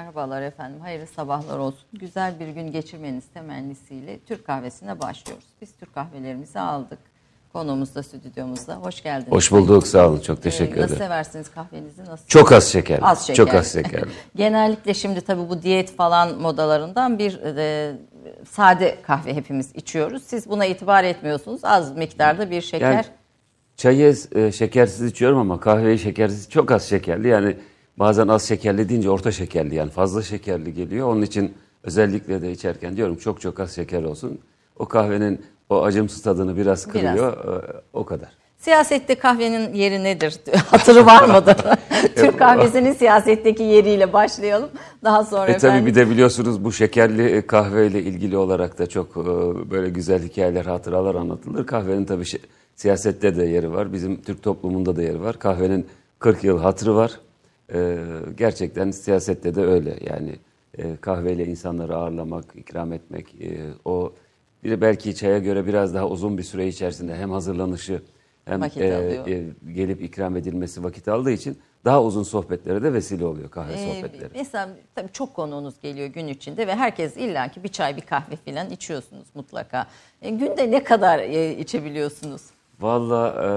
Merhabalar efendim, hayırlı sabahlar olsun. Güzel bir gün geçirmeniz temennisiyle Türk kahvesine başlıyoruz. Biz Türk kahvelerimizi aldık. Konuğumuz da stüdyomuzda. Hoş geldiniz. Hoş bulduk, sağ olun. Çok teşekkür Ee, Nasıl ederim. seversiniz kahvenizi? Nasıl? Çok az şekerli. Az şekerli. Çok az şekerli. Genellikle şimdi tabii bu diyet falan modalarından bir e, sade kahve hepimiz içiyoruz. Siz buna itibar etmiyorsunuz. Az miktarda bir şeker. Yani çayı e, şekersiz içiyorum ama kahveyi şekersiz çok az şekerli. Yani bazen az şekerli deyince orta şekerli yani fazla şekerli geliyor. Onun için özellikle de içerken diyorum çok çok az şeker olsun. O kahvenin o acımsız tadını biraz kırıyor. e, O kadar. Siyasette kahvenin yeri nedir? Hatırı var mıdır? Türk kahvesinin siyasetteki yeriyle başlayalım. Daha sonra E efendim. tabii bir de biliyorsunuz bu şekerli kahveyle ilgili olarak da çok e, böyle güzel hikayeler, hatıralar anlatılır. Kahvenin tabii siyasette de yeri var. Bizim Türk toplumunda da yeri var. Kahvenin 40 yıl hatırı var. E, gerçekten siyasette de öyle. Yani e, kahveyle insanları ağırlamak, ikram etmek, e, o bir de belki çaya göre biraz daha uzun bir süre içerisinde hem hazırlanışı hem e, e, gelip ikram edilmesi vakit aldığı için daha uzun sohbetlere de vesile oluyor kahve Ee, sohbetleri. mesela tabii çok konuğunuz geliyor gün içinde ve herkes illaki bir çay bir kahve falan içiyorsunuz mutlaka. E, günde ne kadar e, içebiliyorsunuz? Valla e,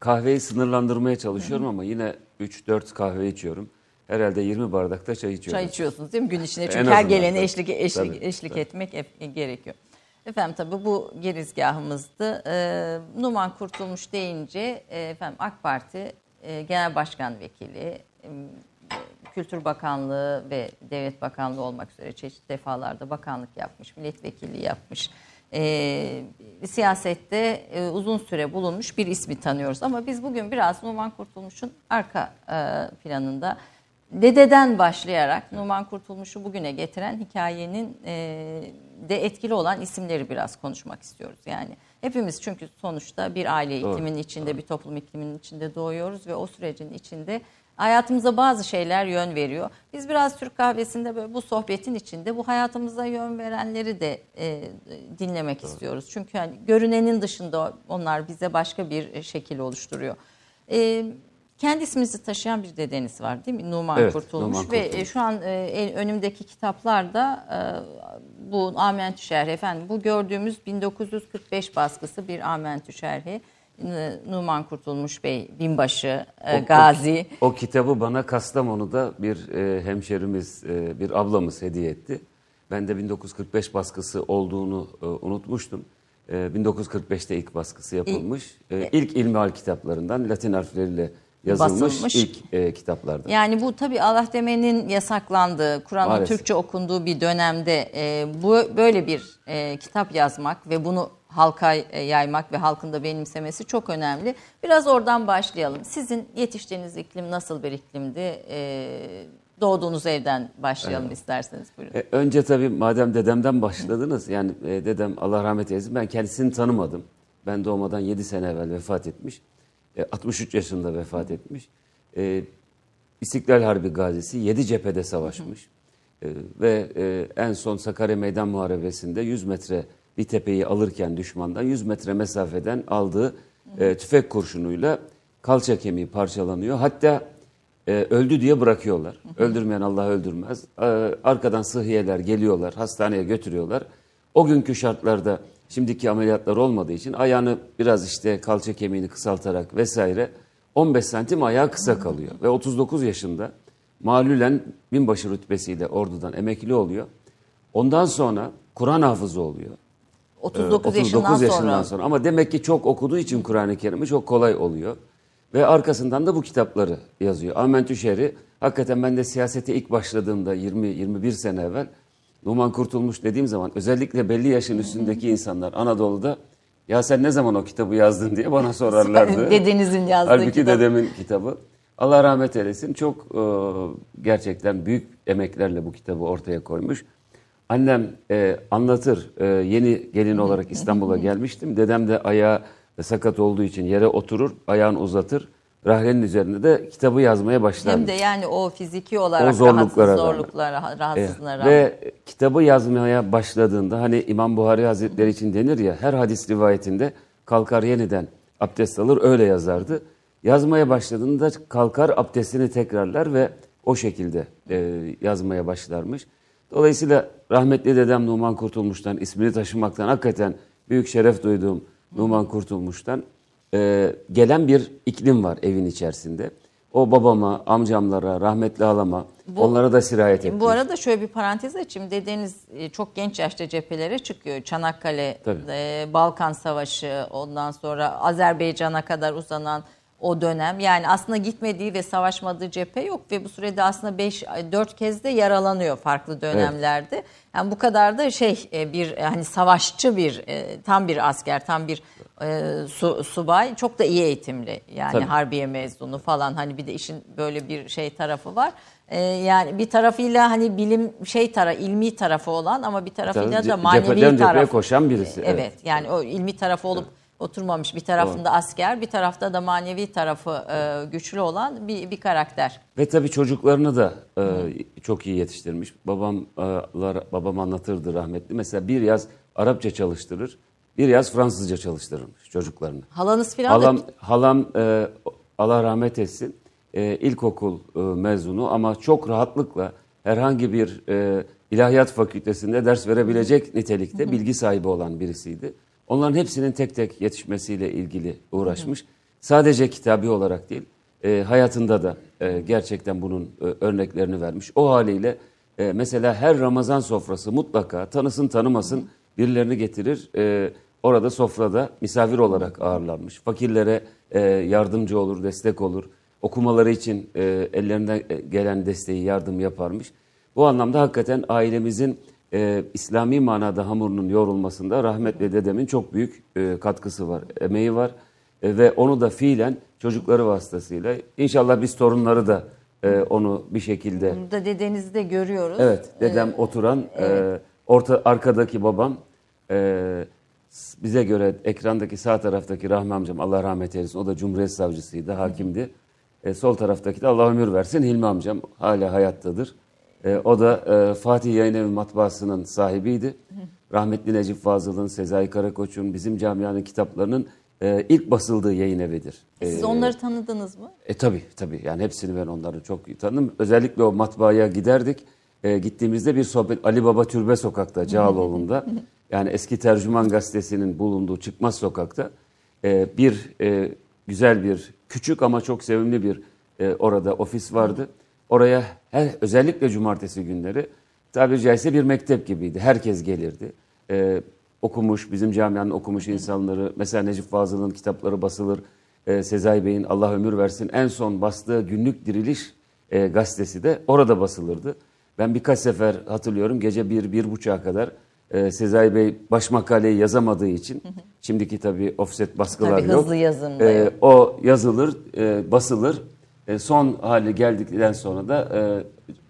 kahveyi sınırlandırmaya çalışıyorum ama yine 3-4 kahve içiyorum. Herhalde 20 bardakta çay içiyorum. Çay içiyorsunuz değil mi gün içinde? Çünkü her gelene tabii. eşlik eşlik Tabii, eşlik tabii. etmek e- gerekiyor. Efendim tabii bu girizgahımızdı. Ee, Numan Kurtulmuş deyince e, efendim AK Parti e, Genel Başkan Vekili, e, Kültür Bakanlığı ve Devlet Bakanlığı olmak üzere çeşitli defalarda bakanlık yapmış, milletvekilliği yapmış. Ee, siyasette e, uzun süre bulunmuş bir ismi tanıyoruz. Ama biz bugün biraz Numan Kurtulmuş'un arka e, planında dededen başlayarak Numan Kurtulmuş'u bugüne getiren hikayenin e, de etkili olan isimleri biraz konuşmak istiyoruz. Yani hepimiz çünkü sonuçta bir aile Doğru, ikliminin içinde, bir toplum ikliminin içinde doğuyoruz ve o sürecin içinde hayatımıza bazı şeyler yön veriyor. Biz biraz Türk kahvesinde böyle bu sohbetin içinde bu hayatımıza yön verenleri de e, dinlemek istiyoruz. Çünkü hani görünenin dışında onlar bize başka bir şekil oluşturuyor. E, kendi taşıyan bir dedeniz var değil mi? Numan Evet, Kurtulmuş Numan ve Kurtulmuş. e, şu an e, önümdeki kitaplarda e, bu Amentü Şerhi efendim bu gördüğümüz 1945 baskısı bir Amentü Şerhi. E, Numan Kurtulmuş Bey binbaşı, e, O- o- gazi. O, kitabı bana Kastamonu'da bir e, hemşerimiz, e, bir ablamız hediye etti. Ben de 1945 baskısı olduğunu e, unutmuştum. E, 1945'te ilk baskısı yapılmış. E, ilk ilmihal kitaplarından Latin harfleriyle yazılmış Basılmış. ilk e, kitaplardan. Yani bu tabii Allah demenin yasaklandığı, Kur'an'ın. Türkçe okunduğu bir dönemde e, bu böyle bir e, kitap yazmak ve bunu halka e, yaymak ve halkın da benimsemesi çok önemli. Biraz oradan başlayalım. Sizin yetiştiğiniz iklim nasıl bir iklimdi? E, doğduğunuz evden başlayalım isterseniz. Buyurun. E, önce tabii madem dedemden başladınız yani e, dedem Allah rahmet eylesin ben kendisini tanımadım. Ben doğmadan 7 sene evvel vefat etmiş. E, 63 yaşında vefat etmiş. E, İstiklal Harbi gazisi 7 cephede savaşmış. E, ve e, en son Sakarya Meydan Muharebesi'nde 100 metre bir tepeyi alırken düşmandan 100 metre mesafeden aldığı e, tüfek kurşunuyla kalça kemiği parçalanıyor. Hatta e, öldü diye bırakıyorlar. Öldürmeyen Allah öldürmez. E, arkadan sıhhiyeler geliyorlar, hastaneye götürüyorlar. O günkü şartlarda şimdiki ameliyatlar olmadığı için ayağını biraz işte kalça kemiğini kısaltarak vesaire 15 santim ayağı kısa kalıyor. Ve 39 yaşında malülen binbaşı rütbesiyle ordudan emekli oluyor. Ondan sonra Kur'an hafızı oluyor. 39, Ee, yaşından, sonra. Ama demek ki çok okuduğu için Kur'an-ı Kerim'i çok kolay oluyor. Ve arkasından da bu kitapları yazıyor. Amentü Şer'i hakikaten ben de siyasete ilk başladığımda 20-21 sene evvel Numan Kurtulmuş dediğim zaman özellikle belli yaşın üstündeki insanlar Anadolu'da ya sen ne zaman o kitabı yazdın diye bana sorarlardı. Dedenizin yazdığı Halbuki kitap. dedemin kitabı. Allah rahmet eylesin. Çok e, gerçekten büyük emeklerle bu kitabı ortaya koymuş. Annem e, anlatır. E, yeni gelin olarak İstanbul'a gelmiştim. Dedem de ayağı sakat olduğu için yere oturur, ayağını uzatır. Rahlenin üzerinde de kitabı yazmaya başlarmış. Hem de yani o fiziki olarak O zorluklara rahatsız, zorluklara, rahatsızlığına E. Ve kitabı yazmaya başladığında hani İmam Buhari Hazretleri için denir ya her hadis rivayetinde kalkar yeniden abdest alır öyle yazardı. Yazmaya başladığında kalkar abdestini tekrarlar ve o şekilde e, yazmaya başlarmış. Dolayısıyla rahmetli dedem Numan Kurtulmuş'tan ismini taşımaktan hakikaten büyük şeref duyduğum Numan Kurtulmuş'tan e, gelen bir iklim var evin içerisinde. O babama, amcamlara, rahmetli halama onlara da sirayet etmiş. Bu arada şöyle bir parantez açayım. Dedeniz e, çok genç yaşta cephelere çıkıyor. Çanakkale, e, Balkan Savaşı, ondan sonra Azerbaycan'a kadar uzanan o dönem. Yani aslında gitmediği ve savaşmadığı cephe yok ve bu sürede aslında 5 4 kez de yaralanıyor farklı dönemlerde. Yani bu kadar da şey e, bir hani savaşçı bir e, tam bir asker, tam bir e, su, subay. Çok da iyi eğitimli. Yani Tabii. harbiye mezunu falan. Hani bir de işin böyle bir şey tarafı var. E, yani bir tarafıyla hani bilim şey tara ilmi tarafı olan ama bir tarafıyla Tabii, da manevi tarafı. koşan birisi, Evet. evet. Yani o ilmi tarafı olup oturmamış bir tarafında asker, bir tarafta da manevi tarafı e, güçlü olan bir bir karakter. Ve tabii çocuklarını da e, çok iyi yetiştirmiş. Babam Allah- babam anlatırdı rahmetli. Mesela bir yaz Arapça çalıştırır, bir yaz Fransızca çalıştırırmış çocuklarını. Halanız filan Halam, da halam e, Allah rahmet etsin e, ilkokul e, mezunu ama çok rahatlıkla herhangi bir e, ilahiyat fakültesinde ders verebilecek nitelikte bilgi sahibi olan birisiydi. Onların hepsinin tek tek yetişmesiyle ilgili uğraşmış. Sadece kitabi olarak değil, e, hayatında da e, gerçekten bunun e, örneklerini vermiş. O haliyle e, mesela her Ramazan sofrası mutlaka tanısın tanımasın birilerini getirir. E, orada sofrada misafir olarak ağırlanmış. Fakirlere e, yardımcı olur, destek olur. Okumaları için e, ellerinden e, gelen desteği, yardım yaparmış. Bu anlamda hakikaten ailemizin e, İslami manada hamurunun yoğrulmasında rahmetli dedemin çok büyük e, katkısı var, emeği var. E, ve onu da fiilen çocukları vasıtasıyla inşallah biz torunları da e, onu bir şekilde burada dedenizi de görüyoruz. Evet, dedem oturan, e, orta arkadaki babam, e, bize göre ekrandaki sağ taraftaki Rahmi amcam, Allah rahmet eylesin, o da Cumhuriyet Savcısıydı, hakimdi. E, sol taraftaki de Allah ömür versin, Hilmi amcam hala hayattadır. E, o da e, Fatih Yayınevi Matbaası'nın sahibiydi. Rahmetli Necip Fazıl'ın, Sezai Karakoç'un, bizim camianın kitaplarının e, ilk basıldığı yayın evidir. Siz E, onları tanıdınız mı? e tabi tabi yani hepsini ben onları çok iyi tanıdım. Özellikle o matbaaya giderdik. E, gittiğimizde bir sohbet Ali Baba Türbe Sokak'ta Cağaloğlu'nda yani eski Tercüman Gazetesi'nin bulunduğu çıkmaz sokakta e, bir e, güzel bir küçük ama çok sevimli bir e, orada ofis vardı. Oraya her özellikle cumartesi günleri tabiri caizse bir mektep gibiydi. Herkes gelirdi. E, okumuş, bizim camianın okumuş insanları, mesela Necip Fazıl'ın kitapları basılır. E, Sezai Bey'in Allah ömür versin en son bastığı günlük diriliş e, gazetesi de orada basılırdı. Ben birkaç sefer hatırlıyorum gece bir, bir buçuğa kadar e, Sezai Bey baş makaleyi yazamadığı için, şimdiki tabii offset baskılar Tabii yok. hızlı yazım da E, o yazılır, e, basılır. E, son hali geldikten sonra da e,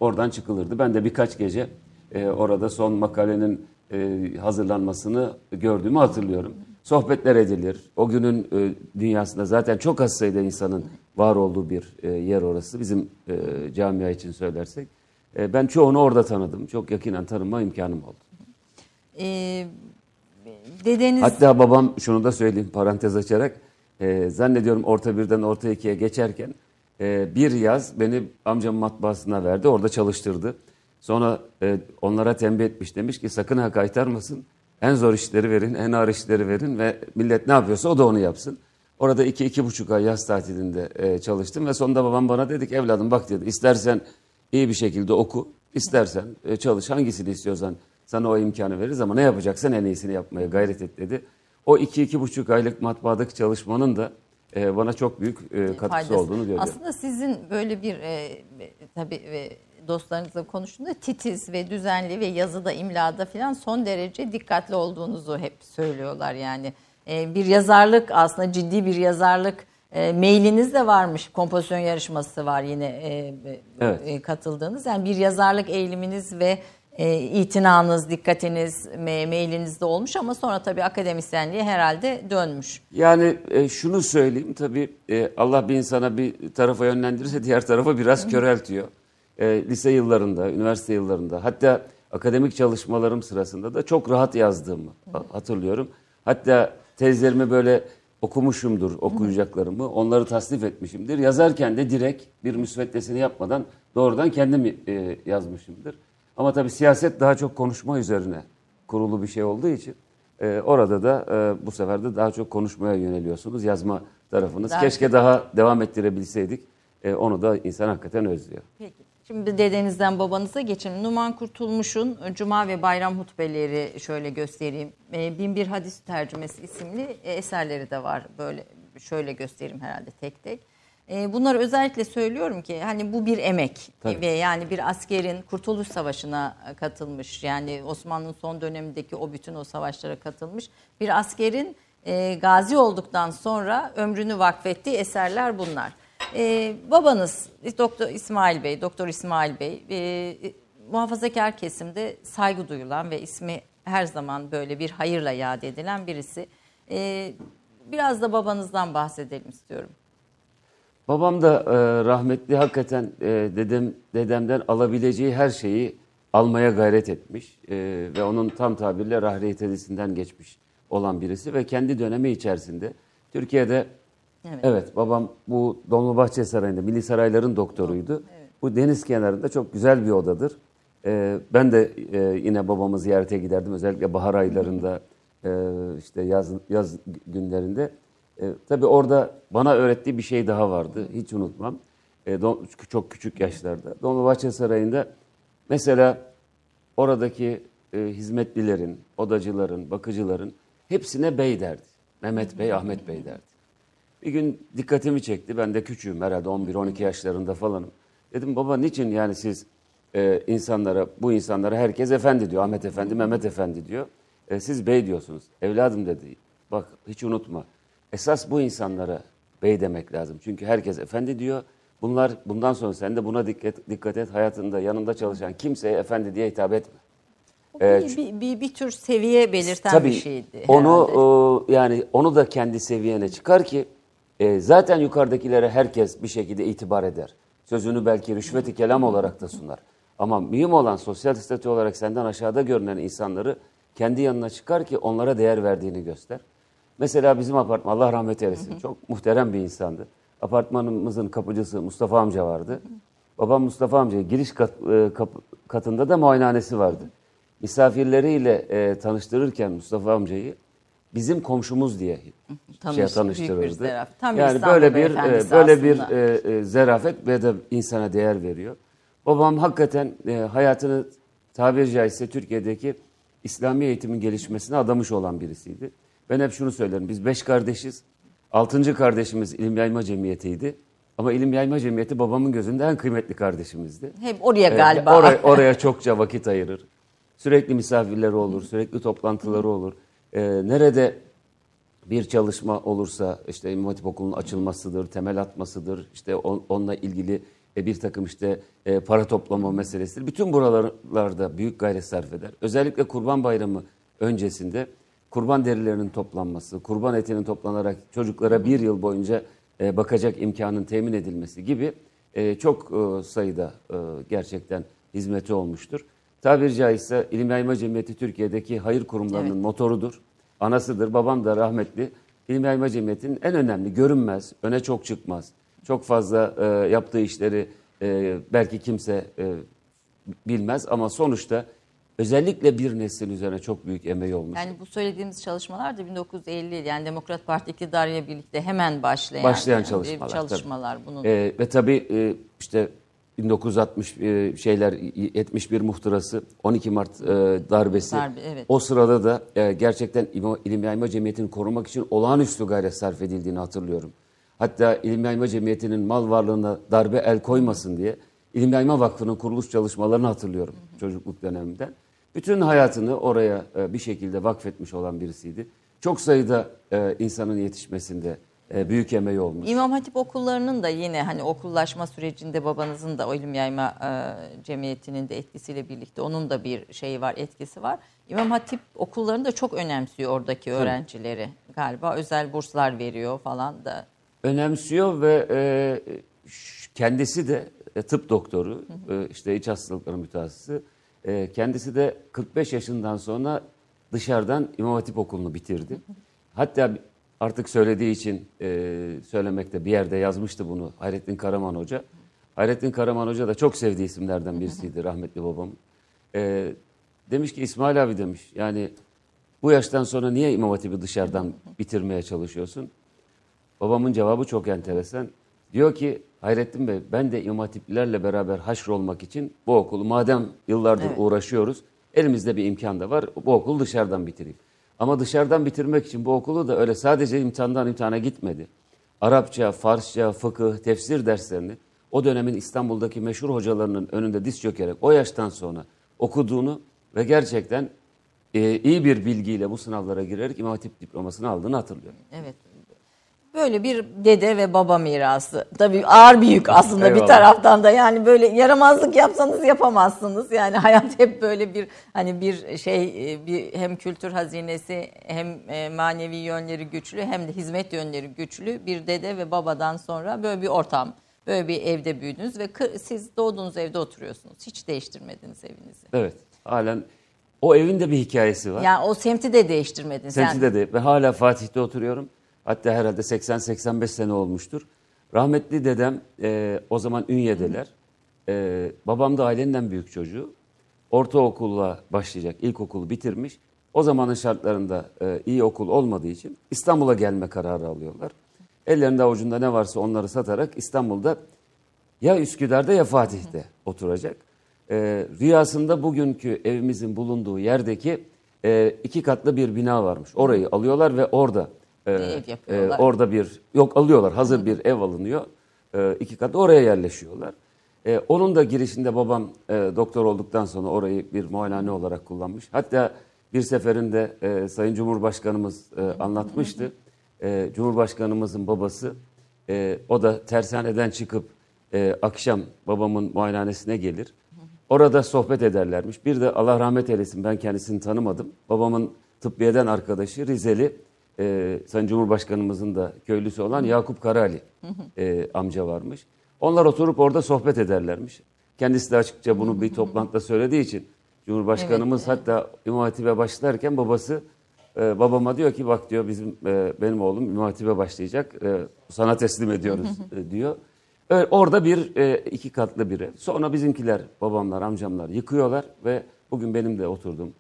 oradan çıkılırdı. Ben de birkaç gece e, orada son makalenin e, hazırlanmasını gördüğümü hatırlıyorum. Sohbetler edilir. O günün e, dünyasında zaten çok az sayıda insanın var olduğu bir e, yer orası. Bizim e, camia için söylersek. E, ben çoğunu orada tanıdım. Çok yakinen tanıma imkanım oldu. Ee, dedeniz Hatta babam şunu da söyleyeyim parantez açarak e, zannediyorum orta birden orta ikiye geçerken e, bir yaz beni amcamın matbaasına verdi orada çalıştırdı. Sonra e, onlara tembih etmiş demiş ki sakın ha kaytarmasın en zor işleri verin en ağır işleri verin ve millet ne yapıyorsa o da onu yapsın. Orada iki iki buçuk ay yaz tatilinde e, çalıştım ve sonunda babam bana dedi ki evladım bak dedi istersen iyi bir şekilde oku istersen e, çalış hangisini istiyorsan sana o imkanı veririz ama ne yapacaksan en iyisini yapmaya gayret et dedi. O iki iki buçuk aylık matbaadaki çalışmanın da e, bana çok büyük e, katkısı faydası. olduğunu görüyorum. Aslında sizin böyle bir e, tabii ve dostlarınızla konuştuğunda titiz ve düzenli ve yazıda, imlada falan son derece dikkatli olduğunuzu hep söylüyorlar yani. E, bir yazarlık aslında ciddi bir yazarlık e, mailiniz de varmış. Kompozisyon yarışması var yine e, Evet. e, katıldığınız. Yani bir yazarlık eğiliminiz ve e, itinanız, dikkatiniz me- mailinizde olmuş ama sonra tabii akademisyenliğe herhalde dönmüş. Yani e, şunu söyleyeyim tabii e, Allah bir insana bir tarafa yönlendirirse diğer tarafa biraz köreltiyor. E, lise yıllarında, üniversite yıllarında hatta akademik çalışmalarım sırasında da çok rahat yazdığımı ha- hatırlıyorum. Hatta tezlerimi böyle okumuşumdur okuyacaklarımı. Onları tasnif etmişimdir. Yazarken de direkt bir müsveddesini yapmadan doğrudan kendim e, yazmışımdır. Ama tabii siyaset daha çok konuşma üzerine kurulu bir şey olduğu için e, orada da e, bu sefer de daha çok konuşmaya yöneliyorsunuz. Yazma tarafınız. Daha Keşke daha devam ettirebilseydik. E, onu da insan hakikaten özlüyor. Peki. Şimdi dedenizden babanıza geçelim. Numan Kurtulmuş'un Cuma ve Bayram hutbeleri şöyle göstereyim. E, Binbir Hadis Tercümesi isimli eserleri de var. Böyle şöyle göstereyim herhalde tek tek. E, Bunları özellikle söylüyorum ki hani bu bir emek Tabii. ve yani bir askerin Kurtuluş Savaşı'na katılmış yani Osmanlı'nın son dönemindeki o bütün o savaşlara katılmış bir askerin e, gazi olduktan sonra ömrünü vakfettiği eserler bunlar. E, babanız Doktor İsmail Bey, Doktor İsmail Bey e, muhafazakar kesimde saygı duyulan ve ismi her zaman böyle bir hayırla yad edilen birisi. E, biraz da babanızdan bahsedelim istiyorum. Babam da e, rahmetli hakikaten e, dedem dedemden alabileceği her şeyi almaya gayret etmiş E, ve onun tam tabirle rahriyet hadisinden geçmiş olan birisi ve kendi dönemi içerisinde Türkiye'de Evet. evet, babam bu Dolmabahçe Sarayı'nda Milli Sarayların doktoruydu. Bu deniz kenarında çok güzel bir odadır. E, ben de e, yine babamı ziyarete giderdim özellikle bahar aylarında e, işte yaz yaz günlerinde. E, tabii orada bana öğrettiği bir şey daha vardı. Hiç unutmam. E, Don- çok küçük yaşlarda. Dolmabahçe Sarayı'nda mesela oradaki e, hizmetlilerin, odacıların, bakıcıların hepsine bey derdi. Mehmet Bey, Ahmet Bey derdi. Bir gün dikkatimi çekti. Ben de küçüğüm herhalde 11-12 yaşlarında falanım. Dedim baba niçin yani siz e, insanlara, bu insanlara herkes efendi diyor. Ahmet Efendi, Mehmet Efendi diyor. E, siz bey diyorsunuz. Evladım dedi. Bak hiç unutma. Esas bu insanlara bey demek lazım. Çünkü herkes efendi diyor. Bunlar bundan sonra sen de buna dikkat, dikkat et. Hayatında yanında çalışan kimseye efendi diye hitap etme. Evet, bir, bir, bir, bir tür seviye belirten Tabii bir şeydi. onu e, yani onu da kendi seviyene çıkar ki e, zaten yukarıdakilere herkes bir şekilde itibar eder. Sözünü belki rüşveti kelam olarak da sunar. Ama mühim olan sosyal statü olarak senden aşağıda görünen insanları kendi yanına çıkar ki onlara değer verdiğini göster. Mesela bizim apartman Allah rahmet eylesin çok muhterem bir insandı. Apartmanımızın kapıcısı Mustafa amca vardı. Babam Mustafa amca giriş kat, e, katında da muayenehanesi vardı. Misafirleriyle e, tanıştırırken Mustafa amcayı bizim komşumuz diye Tanış- şey büyük bir tanıştırırdı. Tam yani böyle bir e, böyle bir e, e, zarafet ve de insana değer veriyor. Babam hakikaten e, hayatını tabiri caizse Türkiye'deki İslami eğitimin gelişmesine adamış olan birisiydi. Ben hep şunu söylerim. Biz beş kardeşiz. Altıncı kardeşimiz İlim Yayma Cemiyeti'ydi. Ama İlim Yayma Cemiyeti babamın gözünde en kıymetli kardeşimizdi. Hep oraya Ee, galiba. Oraya, oraya çokça vakit ayırır. Sürekli misafirleri olur, sürekli toplantıları olur. Ee, nerede bir çalışma olursa işte İmam Hatip Okulu'nun açılmasıdır, temel atmasıdır, işte on- onunla ilgili e, bir takım işte e, para toplama meselesidir. Bütün buralarda büyük gayret sarf eder. Özellikle Kurban Bayramı öncesinde kurban derilerinin toplanması, kurban etinin toplanarak çocuklara bir yıl boyunca e, bakacak imkanın temin edilmesi gibi e, çok e, sayıda e, gerçekten hizmeti olmuştur. Tabiri caizse İlim Yayma Cemiyeti Türkiye'deki hayır kurumlarının Evet. motorudur, anasıdır. Babam da rahmetli İlim Yayma Cemiyeti'nin en önemli, görünmez, öne çok çıkmaz. Çok fazla e, yaptığı işleri e, belki kimse e, bilmez ama sonuçta özellikle bir neslin üzerine çok büyük emeği olmuş. Yani bu söylediğimiz çalışmalar da 1950 yani Demokrat Parti iktidarıyla birlikte hemen başlayan, Başlayan yani çalışmalar, çalışmalar bunun. Ee, ve tabii e, işte 1960 e, şeyler 71 muhtırası 12 Mart e, darbesi. Darbe, evet. O sırada da e, gerçekten İma- İlim Yayma Cemiyeti'ni korumak için olağanüstü gayret sarf edildiğini hatırlıyorum. Hatta İlim Yayma Cemiyeti'nin mal varlığına darbe el koymasın diye İlim Yayma Vakfı'nın kuruluş çalışmalarını hatırlıyorum çocukluk dönemimden. Bütün hayatını oraya e, bir şekilde vakfetmiş olan birisiydi. Çok sayıda e, insanın yetişmesinde e, büyük emeği olmuş. İmam Hatip okullarının da yine hani okullaşma sürecinde babanızın da o ilim yayma e, cemiyetinin de etkisiyle birlikte onun da bir şeyi var, etkisi var. İmam Hatip okullarını da çok önemsiyor oradaki öğrencileri galiba. Özel burslar veriyor falan da. önemsiyor ve e, kendisi de e, tıp doktoru, e, işte iç hastalıkları mütehassısı. E, kendisi de 45 yaşından sonra dışarıdan İmam Hatip Okulu'nu bitirdi. Hatta artık söylediği için e, söylemekte bir yerde yazmıştı bunu Hayrettin Karaman Hoca. Hayrettin Karaman Hoca da çok sevdiği isimlerden birisiydi rahmetli babam. E, demiş ki İsmail abi demiş yani bu yaştan sonra niye İmam Hatip'i dışarıdan bitirmeye çalışıyorsun? Babamın cevabı çok enteresan. Diyor ki Hayrettin Bey ben de İmam Hatiplilerle beraber haşr olmak için bu okulu madem yıllardır Evet. uğraşıyoruz elimizde bir imkan da var bu okulu dışarıdan bitireyim. Ama dışarıdan bitirmek için bu okulu da öyle sadece imtihandan imtihana gitmedi. Arapça, Farsça, fıkıh, tefsir derslerini o dönemin İstanbul'daki meşhur hocalarının önünde diz çökerek o yaştan sonra okuduğunu ve gerçekten e, iyi bir bilgiyle bu sınavlara girerek İmam Hatip diplomasını aldığını hatırlıyorum. Evet. Böyle bir dede ve baba mirası. Tabii ağır bir yük aslında bir taraftan da. Yani böyle yaramazlık yapsanız yapamazsınız. Yani hayat hep böyle bir hani bir şey e, bir hem kültür hazinesi hem e, manevi yönleri güçlü hem de hizmet yönleri güçlü bir dede ve babadan sonra böyle bir ortam, böyle bir evde büyüdünüz ve siz doğduğunuz evde oturuyorsunuz. Hiç değiştirmediniz evinizi. Evet. Halen o evin de bir hikayesi var. Yani o semti de değiştirmediniz. Semtide Yani de ve hala Fatih'te oturuyorum. Hatta herhalde 80-85 sene olmuştur. Rahmetli dedem e, o zaman Ünye'deler. E, babam da ailenin en büyük çocuğu. Ortaokulla başlayacak, ilkokulu bitirmiş. O zamanın şartlarında e, iyi okul olmadığı için İstanbul'a gelme kararı alıyorlar. Ellerinde avucunda ne varsa onları satarak İstanbul'da ya Üsküdar'da ya Fatih'te oturacak. Ee, rüyasında bugünkü evimizin bulunduğu yerdeki e, iki katlı bir bina varmış. Orayı alıyorlar ve orada e, ev yapıyorlar. e, orada bir yok alıyorlar hazır bir ev alınıyor. E, iki katlı oraya yerleşiyorlar. E, onun da girişinde babam e, doktor olduktan sonra orayı bir muayenehane olarak kullanmış. Hatta bir seferinde e, Sayın Cumhurbaşkanımız e, anlatmıştı. E, Cumhurbaşkanımızın babası e, o da tersaneden çıkıp e, akşam babamın muayenehanesine gelir. Orada sohbet ederlermiş. Bir de Allah rahmet eylesin ben kendisini tanımadım. Babamın tıbbiyeden arkadaşı Rizeli e, Sayın Cumhurbaşkanımızın da köylüsü olan Yakup Karali e, amca varmış. Onlar oturup orada sohbet ederlermiş. Kendisi de açıkça bunu bir toplantıda söylediği için Cumhurbaşkanımız hatta İmam Hatip'e başlarken babası e, babama diyor ki bak diyor bizim e, benim oğlum İmam Hatip'e başlayacak e, sana teslim ediyoruz e, diyor. Öyle, orada bir e, iki katlı bir ev. Sonra bizimkiler babamlar amcamlar yıkıyorlar ve bugün benim de oturdum.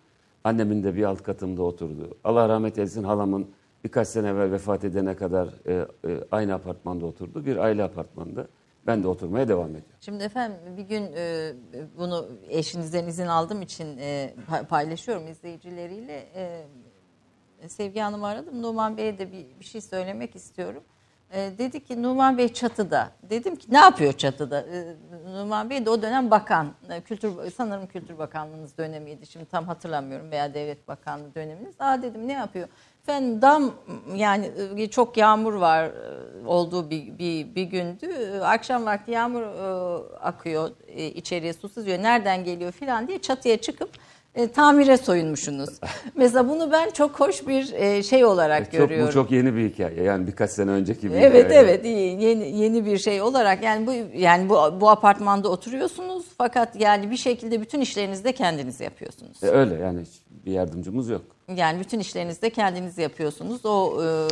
Annemin de bir alt katımda oturdu. Allah rahmet eylesin halamın birkaç sene evvel vefat edene kadar e, e, aynı apartmanda oturdu. Bir aile apartmanında. Ben de oturmaya devam ediyorum. Şimdi efendim bir gün e, bunu eşinizden izin aldığım için e, pa- paylaşıyorum izleyicileriyle. E, Sevgi Hanım'ı aradım. Numan Bey'e de bir, bir şey söylemek istiyorum. E, dedi ki Numan Bey çatıda. Dedim ki ne yapıyor çatıda? E, Numan Bey de o dönem bakan. E, Kültür sanırım Kültür Bakanlığınız dönemiydi. Şimdi tam hatırlamıyorum veya Devlet Bakanlığı döneminiz. Aa dedim ne yapıyor? Efendim dam yani e, çok yağmur var e, olduğu bir, bir, bir gündü. E, Akşam vakti yağmur e, akıyor e, içeriye su sızıyor. Nereden geliyor filan diye çatıya çıkıp e, tamire soyunmuşsunuz. Mesela bunu ben çok hoş bir e, şey olarak Çok, görüyorum. bu çok yeni bir hikaye. Yani birkaç sene önceki bir Evet hikaye. evet iyi yeni yeni bir şey olarak yani bu yani bu bu apartmanda oturuyorsunuz fakat yani bir şekilde bütün işlerinizi de kendiniz yapıyorsunuz. E, öyle yani bir yardımcımız yok. Yani bütün işlerinizi de kendiniz yapıyorsunuz. O e,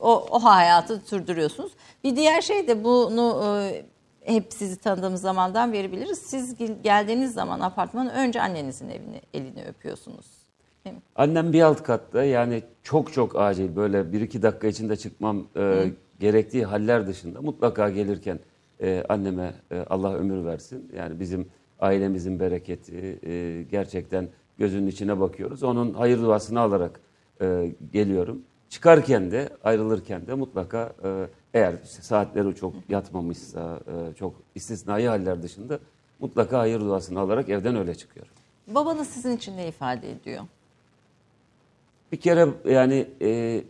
o, o hayatı sürdürüyorsunuz. Bir diğer şey de bunu e, hep sizi tanıdığımız zamandan beri biliriz. Siz gel- geldiğiniz zaman apartmanı önce annenizin evini elini öpüyorsunuz. Annem bir alt katta yani çok çok acil böyle bir iki dakika içinde çıkmam e, gerektiği haller dışında mutlaka gelirken e, anneme e, Allah ömür versin. Yani bizim ailemizin bereketi e, gerçekten gözünün içine bakıyoruz. Onun hayır duasını alarak e, geliyorum. Çıkarken de ayrılırken de mutlaka e, eğer saatleri çok yatmamışsa e, çok istisnai haller dışında mutlaka hayır duasını alarak evden öyle çıkıyorum. Babanız sizin için ne ifade ediyor? Bir kere yani e,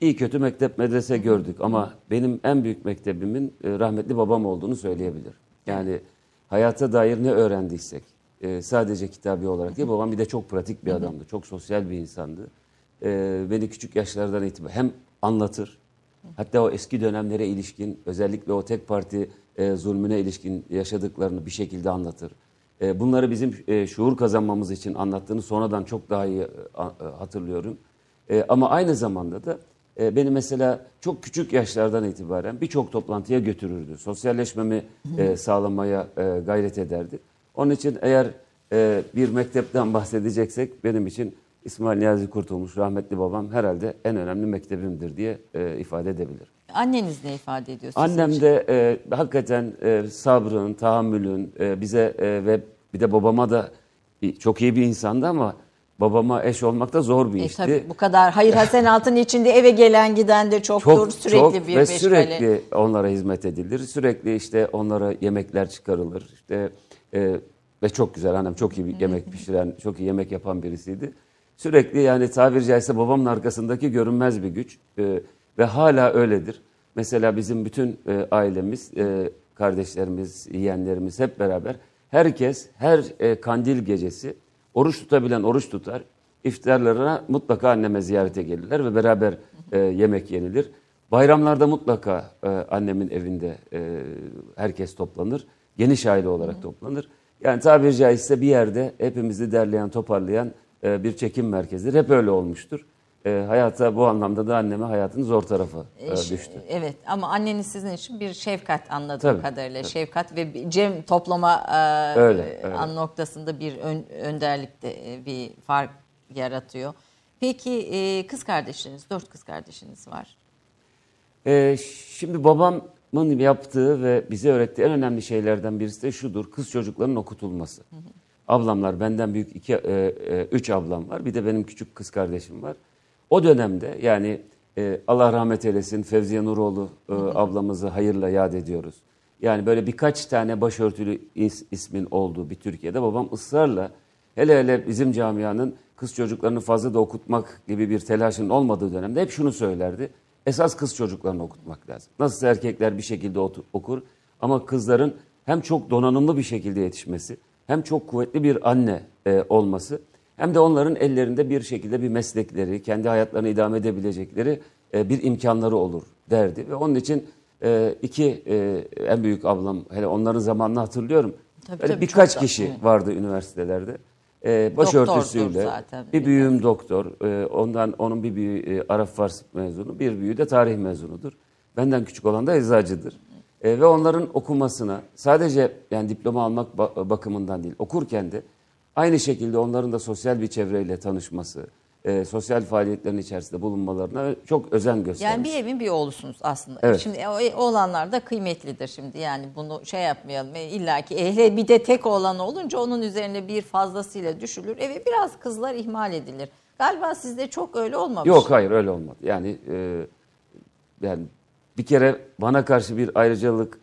iyi kötü mektep medrese gördük ama benim en büyük mektebimin e, rahmetli babam olduğunu söyleyebilir. Yani hayata dair ne öğrendiysek e, sadece kitabi olarak değil babam bir de çok pratik bir adamdı. Çok sosyal bir insandı. E, beni küçük yaşlardan itibaren hem anlatır hatta o eski dönemlere ilişkin özellikle o tek parti e, zulmüne ilişkin yaşadıklarını bir şekilde anlatır. E, bunları bizim e, şuur kazanmamız için anlattığını sonradan çok daha iyi e, a- e, hatırlıyorum. E, ama aynı zamanda da e, beni mesela çok küçük yaşlardan itibaren birçok toplantıya götürürdü. Sosyalleşmemi e, sağlamaya e, gayret ederdi. Onun için eğer e, bir mektepten bahsedeceksek benim için İsmail Niyazi Kurtulmuş rahmetli babam herhalde en önemli mektebimdir diye e, ifade edebilirim. Anneniz ne ifade ediyor Annem de e, hakikaten e, sabrın, tahammülün e, bize e, ve bir de babama da çok iyi bir insandı ama babama eş olmak da zor bir E, işti. tabii bu kadar hayır hasenatın içinde eve gelen giden de çoktur. çok sürekli çok bir ve meşgale. sürekli onlara hizmet edilir. Sürekli işte onlara yemekler çıkarılır. İşte e, ve çok güzel annem çok iyi bir yemek pişiren, çok iyi yemek yapan birisiydi. Sürekli yani tabiri caizse babamın arkasındaki görünmez bir güç e, ve hala öyledir. Mesela bizim bütün e, ailemiz, e, kardeşlerimiz, yeğenlerimiz hep beraber herkes her e, kandil gecesi oruç tutabilen oruç tutar. İftarlarına mutlaka anneme ziyarete gelirler ve beraber e, yemek yenilir. Bayramlarda mutlaka e, annemin evinde e, herkes toplanır. Geniş aile olarak toplanır. Yani tabiri caizse bir yerde hepimizi derleyen, toparlayan e, bir çekim merkezidir. Hep öyle olmuştur. E, hayata bu anlamda da anneme hayatın zor tarafı e, Eş- düştü. Evet ama anneniz sizin için bir şefkat anladığım Tabii, kadarıyla. Şefkat ve cem toplama e, Öyle, e, öyle. an noktasında bir ön, önderlikte e, bir fark yaratıyor. Peki e, kız kardeşleriniz, dört kız kardeşiniz var. Ee, şimdi babamın yaptığı ve bize öğrettiği en önemli şeylerden birisi de şudur. Kız çocukların okutulması. Ablamlar benden büyük iki, e, e, üç ablam var. Bir de benim küçük kız kardeşim var. O dönemde yani e, Allah rahmet eylesin Fevziye Nuroğlu e, ablamızı hayırla yad ediyoruz. Yani böyle birkaç tane başörtülü is- ismin olduğu bir Türkiye'de babam ısrarla hele hele bizim camianın kız çocuklarını fazla da okutmak gibi bir telaşın olmadığı dönemde hep şunu söylerdi. Esas kız çocuklarını okutmak lazım. Nasıl erkekler bir şekilde okur ama kızların hem çok donanımlı bir şekilde yetişmesi hem çok kuvvetli bir anne e, olması hem de onların ellerinde bir şekilde bir meslekleri, kendi hayatlarını idame edebilecekleri e, bir imkanları olur derdi. Ve onun için e, iki e, en büyük ablam, hele onların zamanını hatırlıyorum. Tabii, Böyle tabii, birkaç kişi evet. vardı üniversitelerde. E, başörtüsüyle, zaten. bir büyüğüm doktor, e, ondan onun bir büyüğü e, Arap Fars mezunu, bir büyüğü de tarih mezunudur. Benden küçük olan da eczacıdır. E, ve onların okumasına sadece yani diploma almak ba- bakımından değil, okurken de aynı şekilde onların da sosyal bir çevreyle tanışması, e, sosyal faaliyetlerin içerisinde bulunmalarına çok özen göstermiş. Yani bir evin bir oğlusunuz aslında. Evet. Şimdi o oğlanlar da kıymetlidir şimdi. Yani bunu şey yapmayalım. E, İlla ki ehle bir de tek oğlan olunca onun üzerine bir fazlasıyla düşülür. Eve biraz kızlar ihmal edilir. Galiba sizde çok öyle olmamış. Yok hayır öyle olmadı. Yani e, yani bir kere bana karşı bir ayrıcalık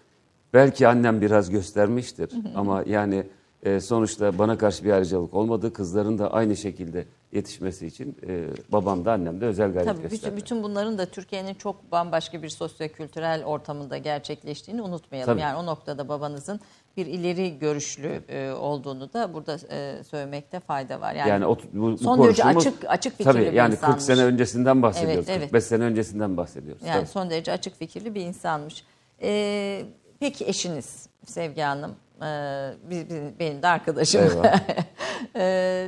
belki annem biraz göstermiştir ama yani e, sonuçta bana karşı bir ayrıcalık olmadı. Kızların da aynı şekilde yetişmesi için e, babam da annem de özel gayret Tabii bütün, gösterdi. bütün bunların da Türkiye'nin çok bambaşka bir sosyokültürel ortamında gerçekleştiğini unutmayalım. Tabii. Yani o noktada babanızın bir ileri görüşlü e, olduğunu da burada e, söylemekte fayda var. Yani, Yani o, bu, bu son derece açık açık fikirli Tabii bir yani 40 insanmış. sene öncesinden bahsediyoruz. Evet, evet. 45 sene öncesinden bahsediyoruz. Yani Tabii. son derece açık fikirli bir insanmış. Ee, peki eşiniz Sevgi Hanım, e, benim de arkadaşım. Ee,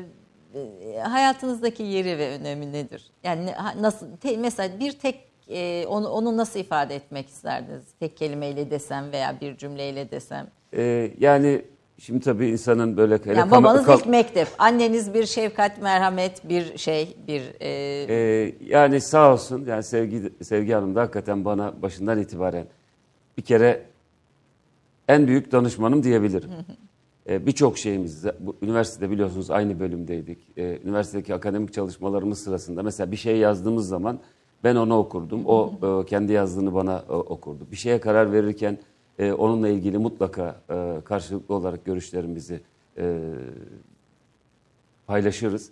e, hayatınızdaki yeri ve önemi nedir? Yani nasıl te- mesela bir tek e, onu onu nasıl ifade etmek isterdiniz? Tek kelimeyle desem veya bir cümleyle desem. E, yani şimdi tabii insanın böyle hele Yani babanız kam- ilk mektep, anneniz bir şefkat, merhamet, bir şey, bir e, Ee, yani sağ olsun yani Sevgi, Sevgi Hanım da hakikaten bana başından itibaren bir kere en büyük danışmanım diyebilirim. Ee, Birçok şeyimiz, bu, üniversitede biliyorsunuz aynı bölümdeydik. Ee, üniversitedeki akademik çalışmalarımız sırasında mesela bir şey yazdığımız zaman ben onu okurdum. O e, kendi yazdığını bana e, okurdu. Bir şeye karar verirken e, onunla ilgili mutlaka e, karşılıklı olarak görüşlerimizi e, paylaşırız.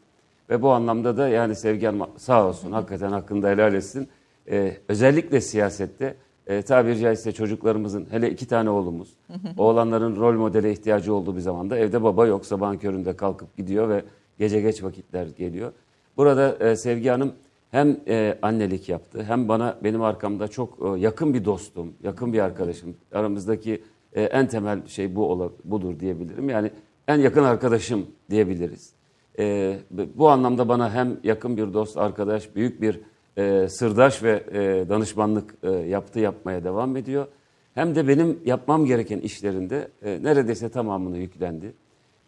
Ve bu anlamda da yani Sevgi Hanım sağ olsun hakikaten hakkında helal etsin. Ee, özellikle siyasette e, tabiri caizse çocuklarımızın hele iki tane oğlumuz oğlanların rol modele ihtiyacı olduğu bir zamanda evde baba yok sabahın köründe kalkıp gidiyor ve gece geç vakitler geliyor. Burada e, Sevgi Hanım hem e, annelik yaptı hem bana benim arkamda çok e, yakın bir dostum, yakın bir arkadaşım. Aramızdaki e, en temel şey bu ola- budur diyebilirim. Yani en yakın arkadaşım diyebiliriz. E, bu anlamda bana hem yakın bir dost, arkadaş, büyük bir e, sırdaş ve e, danışmanlık e, yaptı yapmaya devam ediyor. Hem de benim yapmam gereken işlerinde e, neredeyse tamamını yüklendi.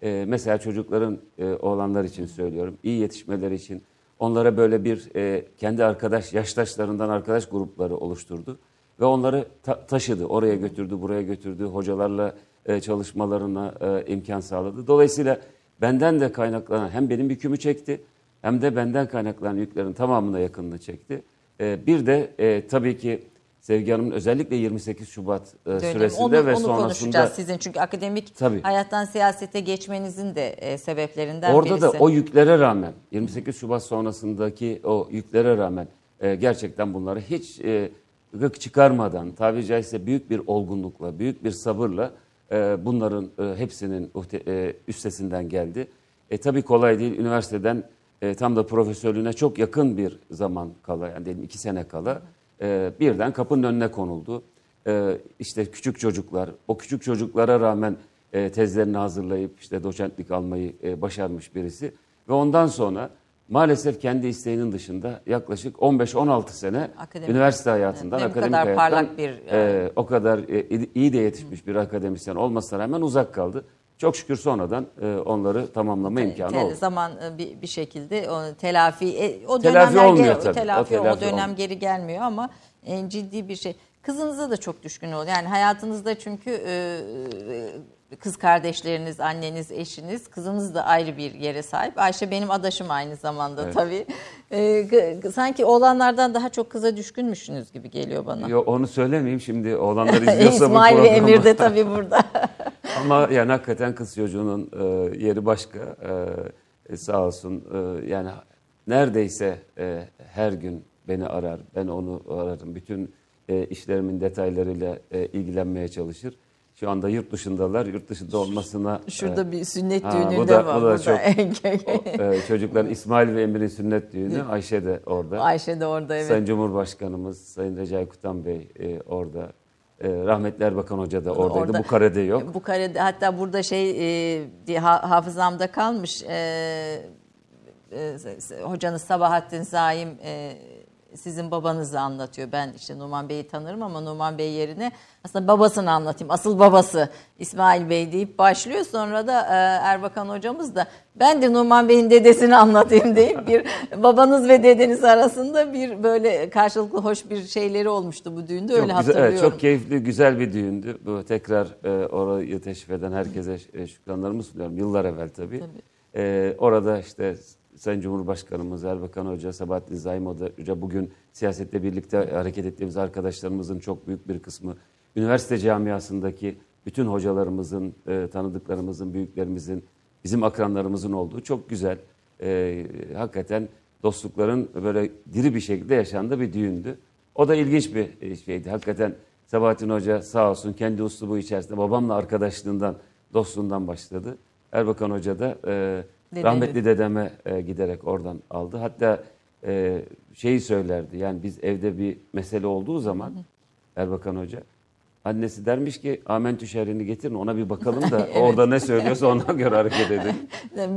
E, mesela çocukların e, oğlanlar için söylüyorum, iyi yetişmeleri için onlara böyle bir e, kendi arkadaş, yaştaşlarından arkadaş grupları oluşturdu. Ve onları ta- taşıdı, oraya götürdü, buraya götürdü, hocalarla e, çalışmalarına e, imkan sağladı. Dolayısıyla benden de kaynaklanan hem benim yükümü çekti hem de benden kaynaklanan yüklerin tamamına yakınını çekti. E, bir de e, tabii ki Sevgi Hanım'ın özellikle 28 Şubat e, süresinde onu, ve onu sonrasında konuşacağız sizin çünkü akademik Tabii. hayattan siyasete geçmenizin de e, sebeplerinden Orada birisi. da o yüklere rağmen 28 Şubat sonrasındaki o yüklere rağmen e, gerçekten bunları hiç e, gık çıkarmadan tabiri caizse büyük bir olgunlukla, büyük bir sabırla e, bunların e, hepsinin uhte- e, üstesinden geldi. E, tabii kolay değil. Üniversiteden e, tam da profesörlüğüne çok yakın bir zaman kala, yani diyelim iki sene kala e, birden kapının önüne konuldu. E, işte küçük çocuklar, o küçük çocuklara rağmen e, tezlerini hazırlayıp işte doçentlik almayı e, başarmış birisi. Ve ondan sonra maalesef kendi isteğinin dışında yaklaşık 15-16 sene Akademik. üniversite hayatından, Evet, akademik kadar hayattan parlak bir, e, o kadar e, iyi de yetişmiş bir akademisyen olmasına rağmen uzak kaldı. Çok şükür sonradan e, onları tamamlama imkanı Te- oldu. Zaman e, bir, bir şekilde o telafi e, o Telafi dönemler olmuyor geri- tabii. Telafi, O o, telafi dönem olmuyor. geri gelmiyor ama e, ciddi bir şey. Kızınıza da çok düşkün oldu. Yani hayatınızda çünkü e, kız kardeşleriniz, anneniz, eşiniz, kızınız da ayrı bir yere sahip. Ayşe benim adaşım aynı zamanda Evet. tabii. E, k- sanki oğlanlardan daha çok kıza düşkünmüşsünüz gibi geliyor bana. Yo, onu söylemeyeyim şimdi oğlanlar izliyorsa bu İsmail ve. Emir de tabii burada. Ama yani hakikaten kız çocuğunun e, yeri başka. E, sağ olsun e, yani neredeyse e, her gün beni arar. Ben onu ararım. Bütün e, işlerimin detaylarıyla e, ilgilenmeye çalışır. Şu anda yurt dışındalar. Yurt dışında olmasına e, Şurada bir sünnet Ha, düğününde bu da- var. bu da çok- o, e, çocukların İsmail ve Emir'in sünnet düğünü. Ayşe de orada. Ayşe de orada evet. Sayın Cumhurbaşkanımız, Sayın Recai Kutan Bey e, orada. E, rahmetli Erbakan Hoca da oradaydı. Orada- Bu karede yok. Bu karede hatta burada şey e, diye ha- hafızamda kalmış. E, e, hocanız Sabahattin Zaim e, sizin babanızı anlatıyor. Ben işte Numan Bey'i tanırım ama Numan Bey yerine aslında babasını anlatayım. Asıl babası İsmail Bey deyip başlıyor. Sonra da e, Erbakan hocamız da ben de Numan Bey'in dedesini anlatayım deyip bir babanız ve dedeniz arasında bir böyle karşılıklı hoş bir şeyleri olmuştu bu düğünde öyle çok güzel, hatırlıyorum. evet, çok keyifli, güzel bir düğündü. Bu tekrar e, orayı teşrif eden herkese e, şükranlarımı sunuyorum. Yıllar evvel tabii. E, orada işte Sayın Cumhurbaşkanımız Erbakan Hoca, Sabahattin Zaim Hoca bugün siyasette birlikte hareket ettiğimiz arkadaşlarımızın çok büyük bir kısmı üniversite camiasındaki bütün hocalarımızın, e, tanıdıklarımızın, büyüklerimizin, bizim akranlarımızın olduğu çok güzel. E, hakikaten dostlukların böyle diri bir şekilde yaşandığı bir düğündü. O da ilginç bir e, şeydi. Hakikaten Sabahattin Hoca sağ olsun kendi uslubu içerisinde babamla arkadaşlığından, dostluğundan başladı. Erbakan Hoca da e, Dedemi. rahmetli dedeme e, giderek oradan aldı. Hatta e, şeyi söylerdi yani biz evde bir mesele olduğu zaman Erbakan Hoca annesi dermiş ki Amentü şerrini getirin ona bir bakalım da orada ne söylüyorsa ona göre hareket edelim.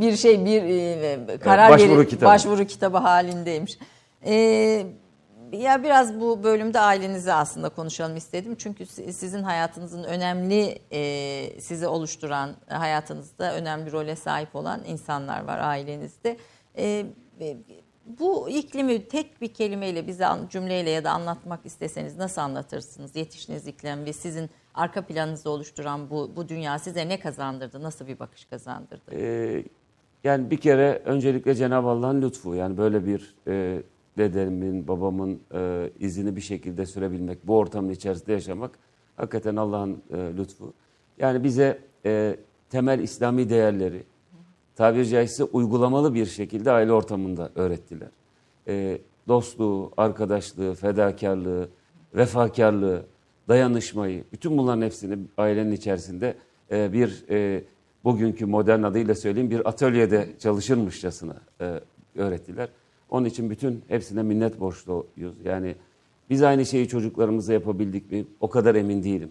bir şey bir e, karar başvuru veri- kitabı. başvuru kitabı halindeymiş. E, ya biraz bu bölümde ailenizi aslında konuşalım istedim. Çünkü si- sizin hayatınızın önemli e, sizi oluşturan hayatınızda önemli role sahip olan insanlar var ailenizde. E, e, bu iklimi tek bir kelimeyle bize cümleyle ya da anlatmak isteseniz nasıl anlatırsınız? Yetiştiğiniz iklim ve sizin arka planınızı oluşturan bu, bu dünya size ne kazandırdı? Nasıl bir bakış kazandırdı? Ee, yani bir kere öncelikle Cenab-ı Allah'ın lütfu. Yani böyle bir e, dedemin, babamın e, izini bir şekilde sürebilmek, bu ortamın içerisinde yaşamak hakikaten Allah'ın e, lütfu. Yani bize e, temel İslami değerleri tabiri caizse uygulamalı bir şekilde aile ortamında öğrettiler. E, dostluğu, arkadaşlığı, fedakarlığı, vefakarlığı, dayanışmayı, bütün bunların hepsini ailenin içerisinde e, bir e, bugünkü modern adıyla söyleyeyim bir atölyede çalışırmışçasına e, öğrettiler. Onun için bütün hepsine minnet borçluyuz. Yani biz aynı şeyi çocuklarımıza yapabildik mi? O kadar emin değilim.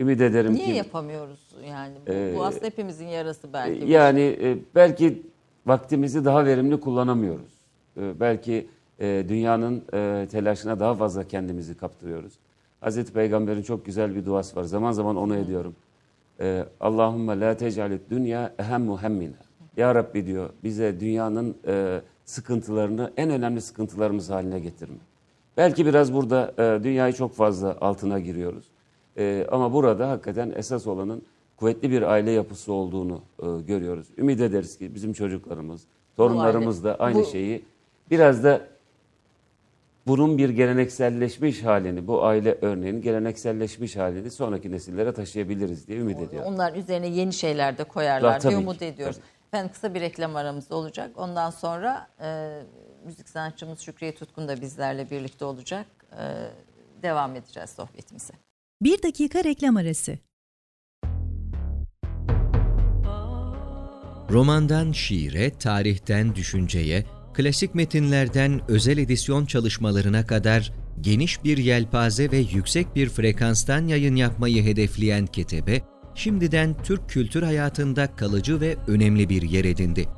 Ümit ederim Niye ki yapamıyoruz yani? Bu, Ee, bu aslında hepimizin yarası belki. e, Yani e, belki vaktimizi daha verimli kullanamıyoruz. E, belki e, dünyanın e, telaşına daha fazla kendimizi kaptırıyoruz. Hazreti Peygamber'in çok güzel bir duası var. Zaman zaman onu ediyorum. E, Allahümme la tecalit dünya ehemmu hemmina. Ya Rabbi diyor bize dünyanın e, sıkıntılarını en önemli sıkıntılarımız haline getirme. Belki biraz burada e, dünyayı çok fazla altına giriyoruz. E, ama burada hakikaten esas olanın kuvvetli bir aile yapısı olduğunu e, görüyoruz. Ümit ederiz ki bizim çocuklarımız, torunlarımız da aynı bu- şeyi biraz da bunun bir gelenekselleşmiş halini, bu aile örneğinin gelenekselleşmiş halini sonraki nesillere taşıyabiliriz diye ümit ediyorum. Onlar üzerine yeni şeyler de koyarlar Tabii diye ki, umut ediyoruz. tabii. Efendim kısa bir reklam aramız olacak. Ondan sonra e, müzik sanatçımız Şükriye Tutkun da bizlerle birlikte olacak. E, devam edeceğiz sohbetimize. Bir dakika reklam arası. Romandan şiire, tarihten düşünceye, klasik metinlerden özel edisyon çalışmalarına kadar geniş bir yelpaze ve yüksek bir frekanstan yayın yapmayı hedefleyen Ketebe, şimdiden Türk kültür hayatında kalıcı ve önemli bir yer edindi.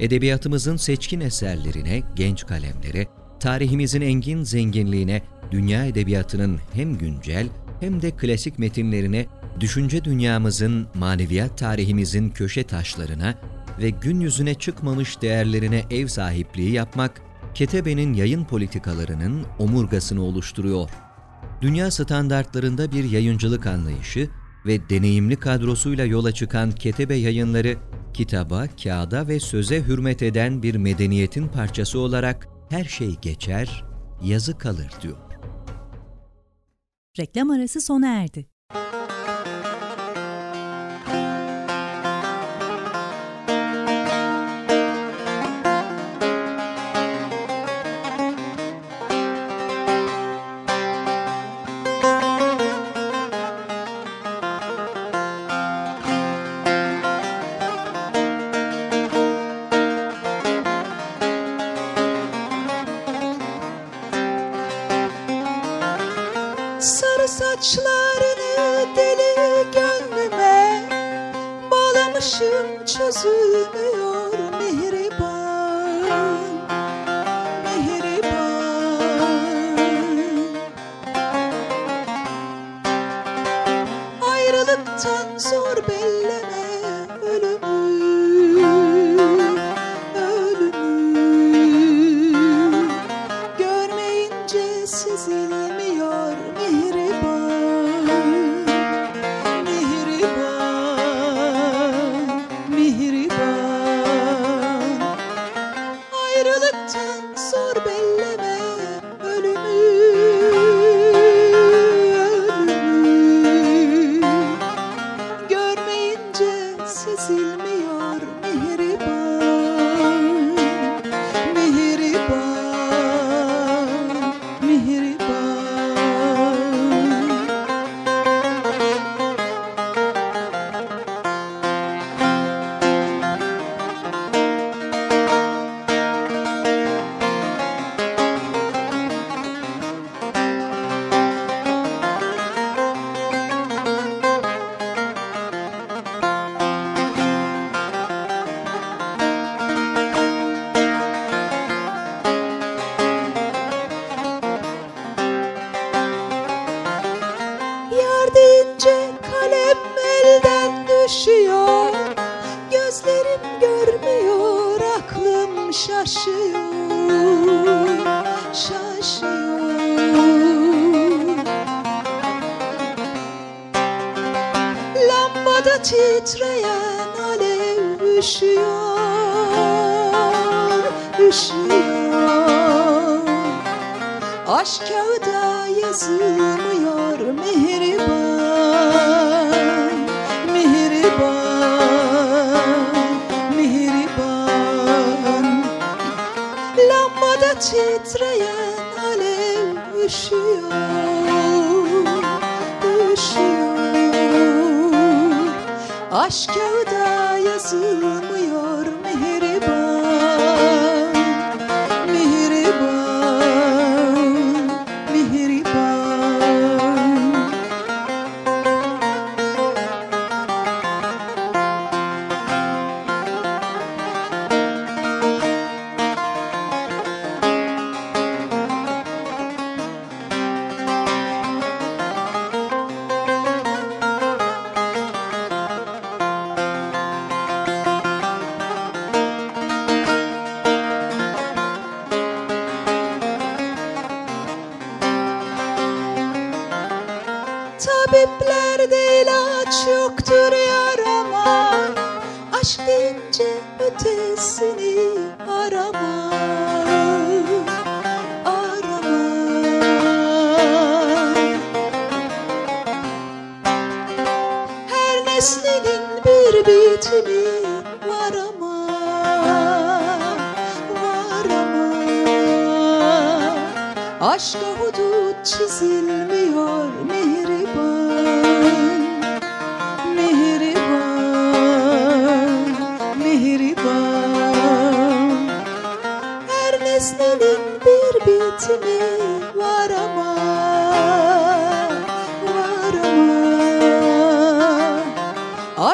Edebiyatımızın seçkin eserlerine, genç kalemlere, tarihimizin engin zenginliğine, dünya edebiyatının hem güncel hem de klasik metinlerine, düşünce dünyamızın, maneviyat tarihimizin köşe taşlarına ve gün yüzüne çıkmamış değerlerine ev sahipliği yapmak, Ketebe'nin yayın politikalarının omurgasını oluşturuyor. Dünya standartlarında bir yayıncılık anlayışı ve deneyimli kadrosuyla yola çıkan Ketebe Yayınları, kitaba, kağıda ve söze hürmet eden bir medeniyetin parçası olarak her şey geçer, yazı kalır diyor. Reklam arası sona erdi.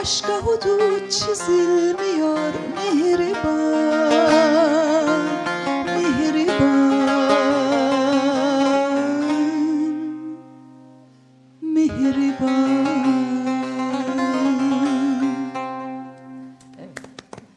Aşka hudut çizilmiyor mihriban Mihriban Mihriban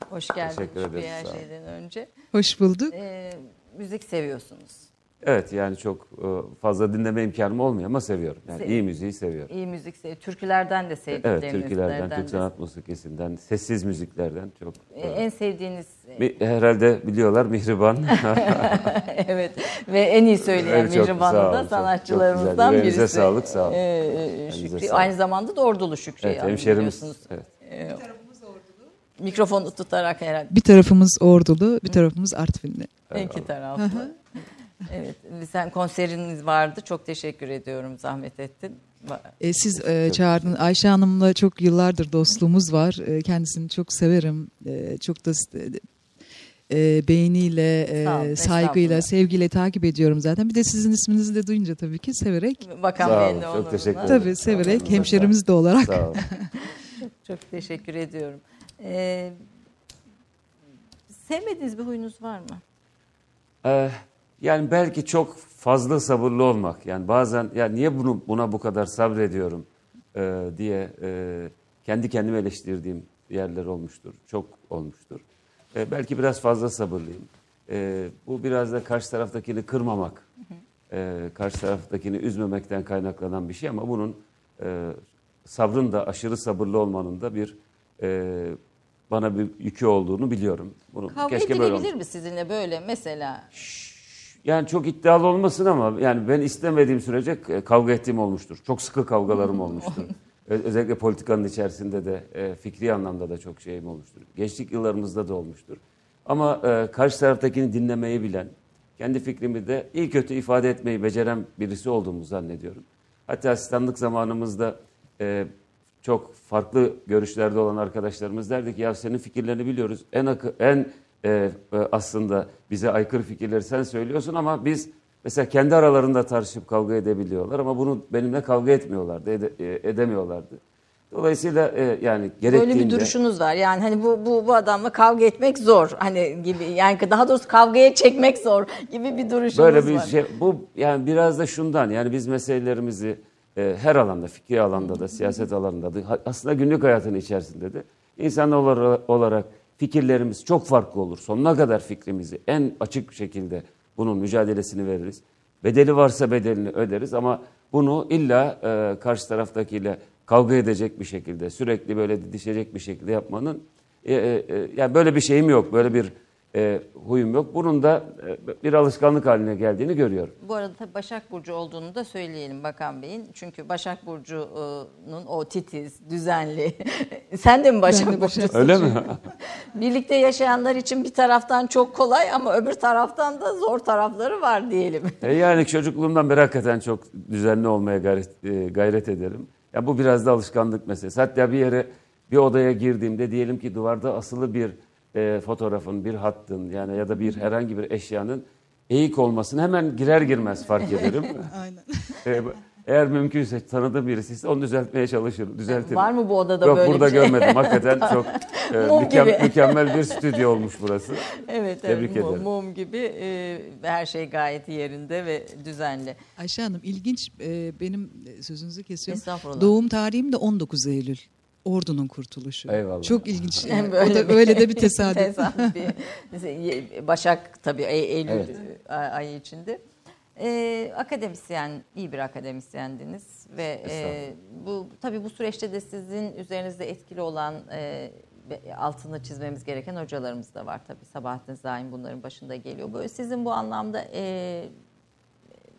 Hoş geldiniz her olun. şeyden önce. Hoş bulduk. Ee, müzik seviyorsunuz. Evet yani çok e, fazla dinleme imkanım olmuyor ama seviyorum. Yani Sev- iyi müziği seviyorum. İyi müzik seviyorsunuz. Türkülerden de sevdiklerinizden. Evet türkülerden, Türk sanat musikisinden, sessiz müziklerden çok. Ee, En sevdiğiniz Mi- Herhalde biliyorlar Mihriban. evet ve en iyi söyleyen Evet, Mihriban'ı sağ olun, da çok- çok sanatçılarımızdan birisi. sağlık, sağ olun. Ee, Şükrü, sağlık. aynı zamanda da Ordulu Şükrü. evet, hemşerimiz. Evet. Mikrofonu tutarak herhalde Bir tarafımız Ordulu, bir tarafımız Artvinli. iki taraflı. Evet, sen konseriniz vardı. Çok teşekkür ediyorum. Zahmet ettin. E, siz e, çağırdınız. Ayşe Hanım'la çok yıllardır dostluğumuz var. E, kendisini çok severim. E, çok da e, beğeniyle, e, Sağ olun, saygıyla, sevgiyle takip ediyorum zaten. Bir de sizin isminizi de duyunca tabii ki severek. Bakan Sağ Bey'in de çok teşekkür ederim. Tabii severek hemşerimiz de olarak. Sağ olun. Çok teşekkür ediyorum. Ee, sevmediğiniz bir huyunuz var mı? Ee, yani belki çok fazla sabırlı olmak. Yani bazen ya niye bunu buna bu kadar sabrediyorum e, diye e, kendi kendime eleştirdiğim yerler olmuştur. Çok olmuştur. E, belki biraz fazla sabırlıyım. E, bu biraz da karşı taraftakini kırmamak, e, karşı taraftakini üzmemekten kaynaklanan bir şey ama bunun e, sabrın da aşırı sabırlı olmanın da bir e, bana bir yükü olduğunu biliyorum. Bunu Kavga keşke böyle edilebilir mi sizinle böyle mesela? Yani çok iddialı olmasın ama yani ben istemediğim sürece e, kavga ettiğim olmuştur. Çok sıkı kavgalarım olmuştur. Özellikle politikanın içerisinde de e, fikri anlamda da çok şeyim olmuştur. Gençlik yıllarımızda da olmuştur. Ama e, karşı taraftakini dinlemeyi bilen, kendi fikrimi de iyi kötü ifade etmeyi beceren birisi olduğumu zannediyorum. Hatta asistanlık zamanımızda e, çok farklı görüşlerde olan arkadaşlarımız derdi ki ya senin fikirlerini biliyoruz. En akı, en e, aslında bize aykırı fikirleri sen söylüyorsun ama biz mesela kendi aralarında tartışıp kavga edebiliyorlar ama bunu benimle kavga etmiyorlardı, ede- e, edemiyorlardı. Dolayısıyla e, yani gerektiğinde Böyle bir duruşunuz var. Yani hani bu bu bu adamla kavga etmek zor. Hani gibi yani daha doğrusu kavgaya çekmek zor gibi bir duruşunuz Böyle bir var. şey bu yani biraz da şundan yani biz meselelerimizi e, her alanda fikri alanda da siyaset alanında da aslında günlük hayatın içerisinde de insan olarak, olarak fikirlerimiz çok farklı olur. Sonuna kadar fikrimizi en açık şekilde bunun mücadelesini veririz. Bedeli varsa bedelini öderiz ama bunu illa e, karşı taraftakiyle kavga edecek bir şekilde sürekli böyle didişecek bir şekilde yapmanın e, e, e, yani böyle bir şeyim yok. Böyle bir e, huyum yok. Bunun da e, bir alışkanlık haline geldiğini görüyorum. Bu arada tabii Başak Burcu olduğunu da söyleyelim Bakan Bey'in. Çünkü Başak Burcu'nun o titiz, düzenli. Sen de mi Başak Ben de Burcu'sun? Öyle mi? Birlikte yaşayanlar için bir taraftan çok kolay ama öbür taraftan da zor tarafları var diyelim. E yani çocukluğumdan beri hakikaten çok düzenli olmaya gayret, e, gayret ederim. Ya bu biraz da alışkanlık meselesi. Hatta bir yere bir odaya girdiğimde diyelim ki duvarda asılı bir e, fotoğrafın, bir hattın yani ya da bir herhangi bir eşyanın eğik olmasını hemen girer girmez fark ederim. Aynen. E, eğer mümkünse tanıdığım birisi ise onu düzeltmeye çalışırım, düzeltirim. Var mı bu odada Yok böyle burada bir şey? görmedim. Hakikaten çok e, Mum mükem- gibi. mükemmel bir stüdyo olmuş burası. Evet, Tebrik evet mum, ederim. mum gibi e, her şey gayet yerinde ve düzenli. Ayşe Hanım ilginç e, benim sözünüzü kesiyorum. Estağfurullah. Doğum tarihim de 19 Eylül. Ordunun kurtuluşu. Eyvallah. Çok ilginç. Yani. o da öyle de bir tesadüf. tesadüf bir- Başak tabii Ey- Eylül Evet. ay- ayı içinde. Ee, akademisyen, iyi bir akademisyendiniz ve e, bu tabii bu süreçte de sizin üzerinizde etkili olan e, altını çizmemiz gereken hocalarımız da var tabii. Sabahattin Zaim bunların başında geliyor. Böyle sizin bu anlamda e,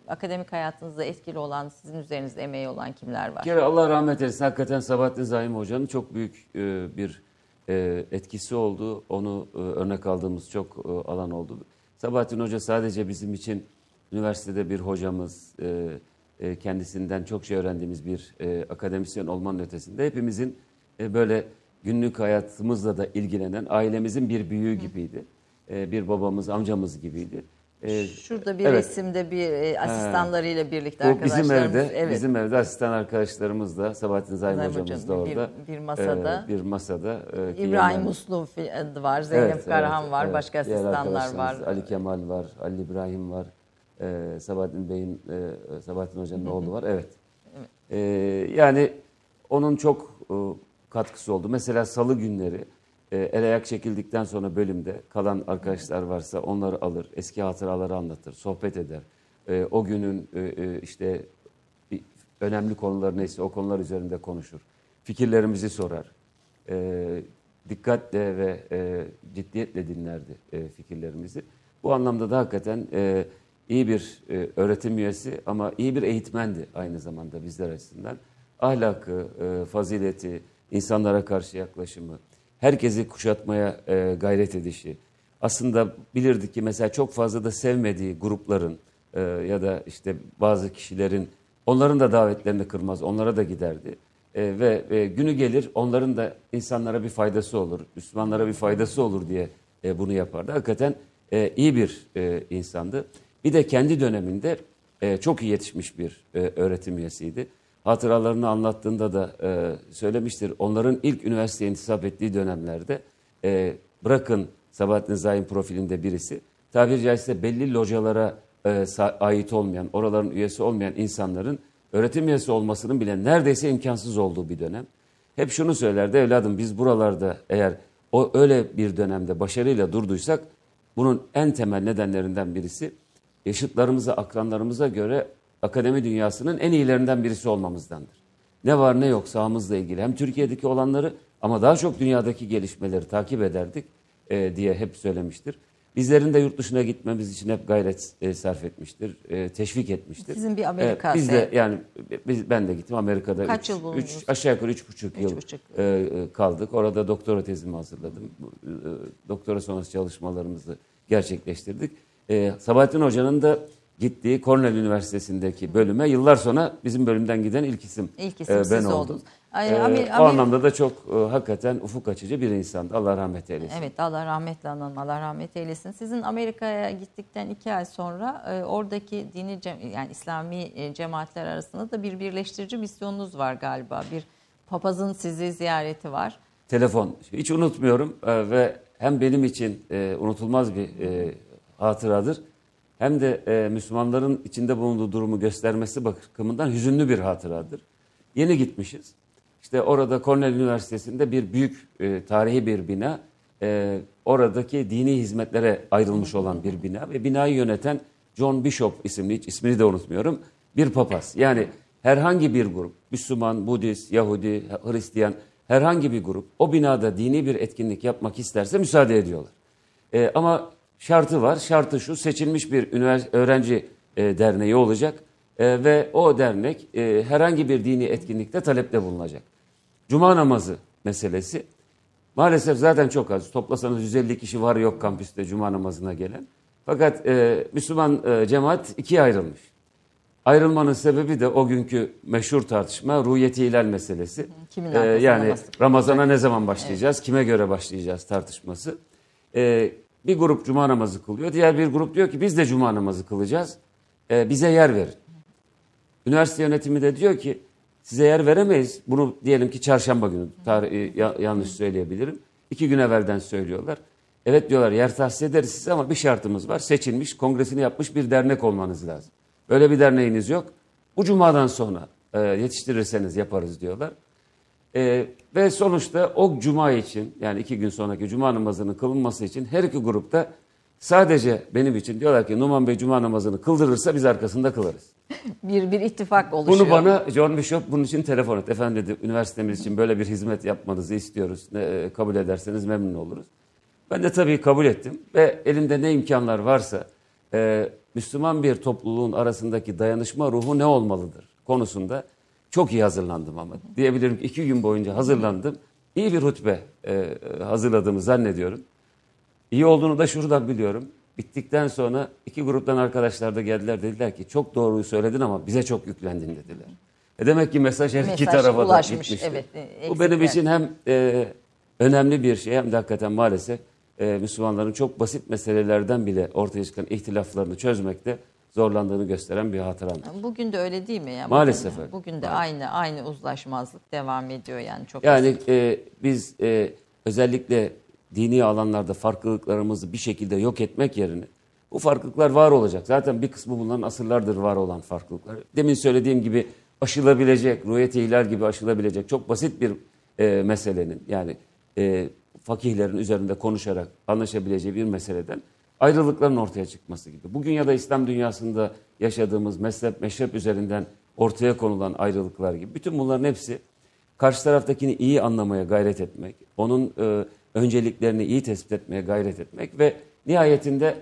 akademik hayatınızda etkili olan, sizin üzerinizde emeği olan kimler var? Bir kere Allah rahmet eylesin. Hakikaten Sabahattin Zaim Hoca'nın çok büyük e, bir e, etkisi oldu. Onu e, örnek aldığımız çok e, alan oldu. Sabahattin Hoca sadece bizim için üniversitede bir hocamız, e, e, kendisinden çok şey öğrendiğimiz bir e, akademisyen olmanın ötesinde hepimizin e, böyle günlük hayatımızla da ilgilenen ailemizin bir büyüğü gibiydi. E, bir babamız, amcamız gibiydi. E, Şurada bir evet. resimde bir e, asistanlarıyla birlikte Bu bizim evde, evet. bizim evde asistan arkadaşlarımız da, Sabahattin Zaim Zaim hocamız hocam da bir- orada. bir masada. Ee, bir masada. e, İbrahim yanlarında- Uslu var, Zeynep Evet, Karahan evet, var, evet. başka asistanlar var. Ali Kemal var, Ali İbrahim var, e, Sabahattin Bey'in, e, Sabahattin Hoca'nın oğlu var. Evet. E, yani onun çok e, katkısı oldu. Mesela salı günleri e, el ayak çekildikten sonra bölümde kalan arkadaşlar varsa onları alır, eski hatıraları anlatır, sohbet eder. E, o günün e, e, işte önemli konular neyse o konular üzerinde konuşur. Fikirlerimizi sorar. E, dikkatle ve e, ciddiyetle dinlerdi fikirlerimizi. Bu anlamda da hakikaten iyi bir e, öğretim üyesi ama iyi bir eğitmendi aynı zamanda bizler açısından. Ahlakı, e, fazileti, insanlara karşı yaklaşımı, herkesi kuşatmaya e, gayret edişi. Aslında bilirdik ki mesela çok fazla da sevmediği grupların e, ya da işte bazı kişilerin onların da davetlerini kırmaz, onlara da giderdi. E, ve e, günü gelir onların da insanlara bir faydası olur, Müslümanlara bir faydası olur diye e, bunu yapardı. Hakikaten e, iyi bir e, insandı. Bir de kendi döneminde e, çok iyi yetişmiş bir e, öğretim üyesiydi. Hatıralarını anlattığında da e, söylemiştir. Onların ilk üniversiteye intisap ettiği dönemlerde e, bırakın Sabahattin Zaim profilinde birisi, tabiri caizse belli localara e, ait olmayan, oraların üyesi olmayan insanların öğretim üyesi olmasının bile neredeyse imkansız olduğu bir dönem. Hep şunu söylerdi, evladım biz buralarda eğer o öyle bir dönemde başarıyla durduysak bunun en temel nedenlerinden birisi yaşıtlarımıza, akranlarımıza göre akademi dünyasının en iyilerinden birisi olmamızdandır. Ne var ne yok sahamızla ilgili hem Türkiye'deki olanları ama daha çok dünyadaki gelişmeleri takip ederdik e, diye hep söylemiştir. Bizlerin de yurt dışına gitmemiz için hep gayret e, sarf etmiştir, e, teşvik etmiştir. Sizin bir Amerika E, biz de yani biz, ben de gittim Amerika'da. Kaç üç- yıl bulundunuz? üç- aşağı yukarı üç buçuk yıl Üç buçuk. e, e, kaldık. Orada doktora tezimi hazırladım. E, doktora sonrası çalışmalarımızı gerçekleştirdik. E, Sabahattin Hoca'nın da gittiği Cornell Üniversitesi'ndeki bölüme yıllar sonra bizim bölümden giden ilk isim, İlk isim e, ben oldum. Ay, E, Amer- o Amer- anlamda da çok e, hakikaten ufuk açıcı bir insandı. Allah rahmet eylesin. Evet Allah rahmetle analım, Allah rahmet eylesin. Sizin Amerika'ya gittikten iki ay sonra e, oradaki dini yani İslami e, cemaatler arasında da bir birleştirici misyonunuz var galiba. Bir papazın sizi ziyareti var. Telefon. Hiç unutmuyorum e, ve hem benim için e, unutulmaz bir e, hatıradır. Hem de e, Müslümanların içinde bulunduğu durumu göstermesi bakımından hüzünlü bir hatıradır. Yeni gitmişiz. İşte orada Cornell Üniversitesi'nde bir büyük e, tarihi bir bina. E, oradaki dini hizmetlere ayrılmış olan bir bina ve binayı yöneten John Bishop isimli hiç ismini de unutmuyorum. Bir papaz. Yani herhangi bir grup Müslüman, Budist, Yahudi, Hristiyan herhangi bir grup o binada dini bir etkinlik yapmak isterse müsaade ediyorlar. E, ama şartı var. Şartı şu seçilmiş bir öğrenci e, derneği olacak E, ve o dernek e, herhangi bir dini etkinlikte talepte bulunacak. Cuma namazı meselesi maalesef zaten çok az. Toplasanız 150 kişi var yok kampüste cuma namazına gelen. Fakat e, Müslüman e, cemaat ikiye ayrılmış. Ayrılmanın sebebi de o günkü meşhur tartışma ruhiyeti hilal meselesi. kimin Ee, yani? Ramazan'a ne zaman başlayacağız, kime göre başlayacağız tartışması. Ee, bir grup cuma namazı kılıyor, diğer bir grup diyor ki biz de cuma namazı kılacağız, Ee, bize yer verin. Üniversite yönetimi de diyor ki size yer veremeyiz. Bunu diyelim ki çarşamba günü, tarih, ya- yanlış söyleyebilirim. İki gün evvelden söylüyorlar. Evet diyorlar yer tahsis ederiz size ama bir şartımız var. Seçilmiş, kongresini yapmış bir dernek olmanız lazım. Böyle bir derneğiniz yok. Bu cumadan sonra e, yetiştirirseniz yaparız diyorlar. E, ve sonuçta o cuma için yani iki gün sonraki cuma namazının kılınması için her iki grupta Sadece benim için diyorlar ki Numan Bey cuma namazını kıldırırsa biz arkasında kılarız. Bir bir ittifak oluşuyor. Bunu bana John Bishop bunun için telefon et. Efendim dedi üniversitemiz için böyle bir hizmet yapmanızı istiyoruz. Ne, e, kabul ederseniz memnun oluruz. Ben de tabii kabul ettim ve elimde ne imkanlar varsa e, Müslüman bir topluluğun arasındaki dayanışma ruhu ne olmalıdır konusunda çok iyi hazırlandım ama. Diyebilirim ki iki gün boyunca hazırlandım. İyi bir hutbe e, hazırladığımı zannediyorum. İyi olduğunu da şuradan biliyorum. Bittikten sonra iki gruptan arkadaşlar da geldiler dediler ki çok doğruyu söyledin ama bize çok yüklendin dediler. E demek ki mesaj her iki Mesaj tarafa da gitmişti. evet, e, Bu benim için hem e, önemli bir şey hem de hakikaten maalesef e, Müslümanların çok basit meselelerden bile ortaya çıkan ihtilaflarını çözmekte zorlandığını gösteren bir hatıramdır. Bugün de öyle değil mi? Yani Maalesef bugün, öyle. Bugün de aynı aynı uzlaşmazlık devam ediyor yani çok. Yani e, biz e, özellikle dini alanlarda farklılıklarımızı bir şekilde yok etmek yerine bu farklılıklar var olacak. Zaten bir kısmı bunların asırlardır var olan farklılıklar. Demin söylediğim gibi aşılabilecek, ruhiyet ihlal gibi aşılabilecek çok basit bir e, meselenin yani e, fakihlerin üzerinde konuşarak anlaşabileceği bir meseleden ayrılıkların ortaya çıkması gibi. Bugün ya da İslam dünyasında yaşadığımız mezhep, meşrep üzerinden ortaya konulan ayrılıklar gibi. Bütün bunların hepsi karşı taraftakini iyi anlamaya gayret etmek, onun e, önceliklerini iyi tespit etmeye gayret etmek ve nihayetinde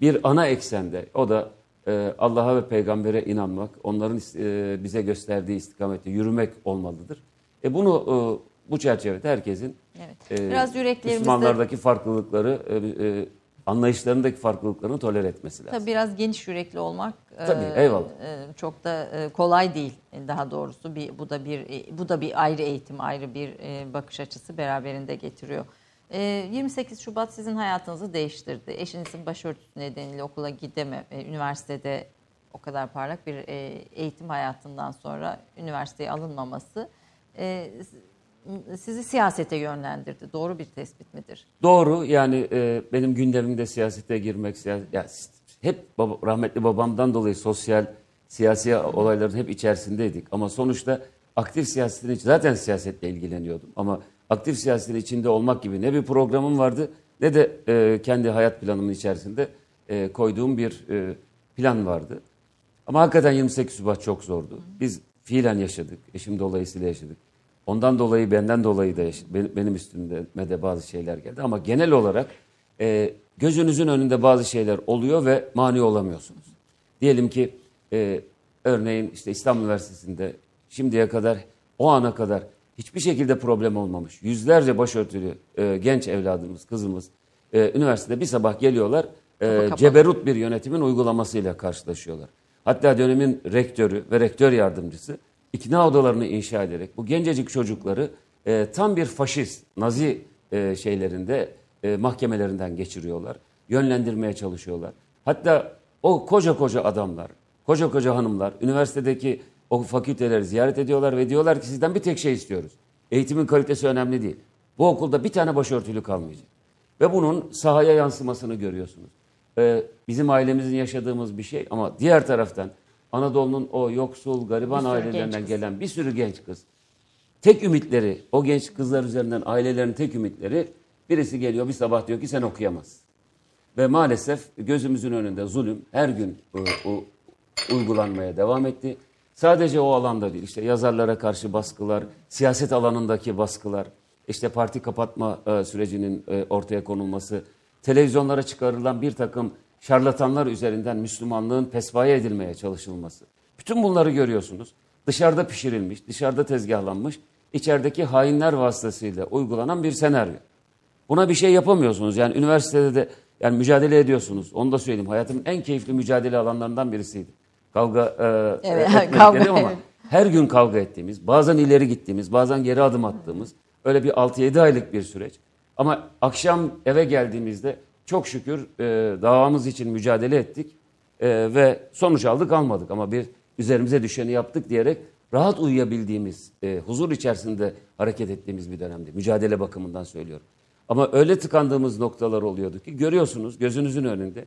bir ana eksende o da e, Allah'a ve peygambere inanmak, onların e, bize gösterdiği istikamette yürümek olmalıdır. E bunu e, bu çerçevede herkesin Evet. e, Biraz yüreklerimizde Müslümanlardaki farklılıkları, e, e, anlayışlarındaki farklılıklarını tolere etmesi lazım. tabii biraz geniş yürekli olmak e, Tabii, eyvallah. e, çok da e, kolay değil. E, Daha doğrusu bir bu da bir e, bu da bir ayrı eğitim, ayrı bir e, bakış açısı beraberinde getiriyor. E, 28 Şubat sizin hayatınızı değiştirdi. Eşinizin başörtüsü nedeniyle okula gideme, e, üniversitede o kadar parlak bir e, eğitim hayatından sonra üniversiteye alınmaması e, sizi siyasete yönlendirdi. Doğru bir tespit midir? Doğru yani e, benim gündemimde siyasete girmek, siya- ya, hep baba- rahmetli babamdan dolayı sosyal, siyasi olayların hep içerisindeydik. Ama sonuçta aktif siyasetin iç- zaten siyasetle ilgileniyordum. Ama aktif siyasetin içinde olmak gibi ne bir programım vardı ne de e, kendi hayat planımın içerisinde e, koyduğum bir e, plan vardı. Ama hakikaten 28 Şubat çok zordu. Biz fiilen yaşadık. Eşim dolayısıyla yaşadık. Ondan dolayı, benden dolayı da benim, üstüme de bazı şeyler geldi. Ama genel olarak e, gözünüzün önünde bazı şeyler oluyor ve mani olamıyorsunuz. Diyelim ki e, örneğin işte İstanbul Üniversitesi'nde şimdiye kadar, o ana kadar hiçbir şekilde problem olmamış. Yüzlerce başörtülü e, genç evladımız, kızımız e, üniversitede bir sabah geliyorlar. e, ceberut bir yönetimin uygulamasıyla karşılaşıyorlar. Hatta dönemin rektörü ve rektör yardımcısı ikna odalarını inşa ederek bu gencecik çocukları e, tam bir faşist, nazi e, şeylerinde e, mahkemelerinden geçiriyorlar. Yönlendirmeye çalışıyorlar. Hatta o koca koca adamlar, koca koca hanımlar üniversitedeki o fakülteleri ziyaret ediyorlar ve diyorlar ki sizden bir tek şey istiyoruz. Eğitimin kalitesi önemli değil. Bu okulda bir tane başörtülü kalmayacak. Ve bunun sahaya yansımasını görüyorsunuz. Ee, bizim ailemizin yaşadığımız bir şey ama diğer taraftan Anadolu'nun o yoksul, gariban Bir ailelerinden gelen bir sürü genç kız. Tek ümitleri, o genç kızlar üzerinden ailelerin tek ümitleri birisi geliyor bir sabah diyor ki sen okuyamazsın. Ve maalesef gözümüzün önünde zulüm her gün e, u- uygulanmaya devam etti. Sadece o alanda değil, işte yazarlara karşı baskılar, siyaset alanındaki baskılar, işte parti kapatma e, sürecinin e, ortaya konulması, televizyonlara çıkarılan bir takım şarlatanlar üzerinden Müslümanlığın pespaye edilmeye çalışılması. Bütün bunları görüyorsunuz. Dışarıda pişirilmiş, dışarıda tezgahlanmış, içerideki hainler vasıtasıyla uygulanan bir senaryo. Buna bir şey yapamıyorsunuz. Yani üniversitede de yani mücadele ediyorsunuz. Onu da söyleyeyim. Hayatımın en keyifli mücadele alanlarından birisiydi. Kavga e, Evet, etmek kavga, derim ama evet. her gün kavga ettiğimiz, bazen ileri gittiğimiz, bazen geri adım attığımız öyle bir 6-7 aylık bir süreç. Ama akşam eve geldiğimizde çok şükür e, davamız için mücadele ettik E, ve sonuç aldık almadık ama bir üzerimize düşeni yaptık diyerek rahat uyuyabildiğimiz, e, huzur içerisinde hareket ettiğimiz bir dönemdi. Mücadele bakımından söylüyorum. Ama öyle tıkandığımız noktalar oluyordu ki görüyorsunuz gözünüzün önünde.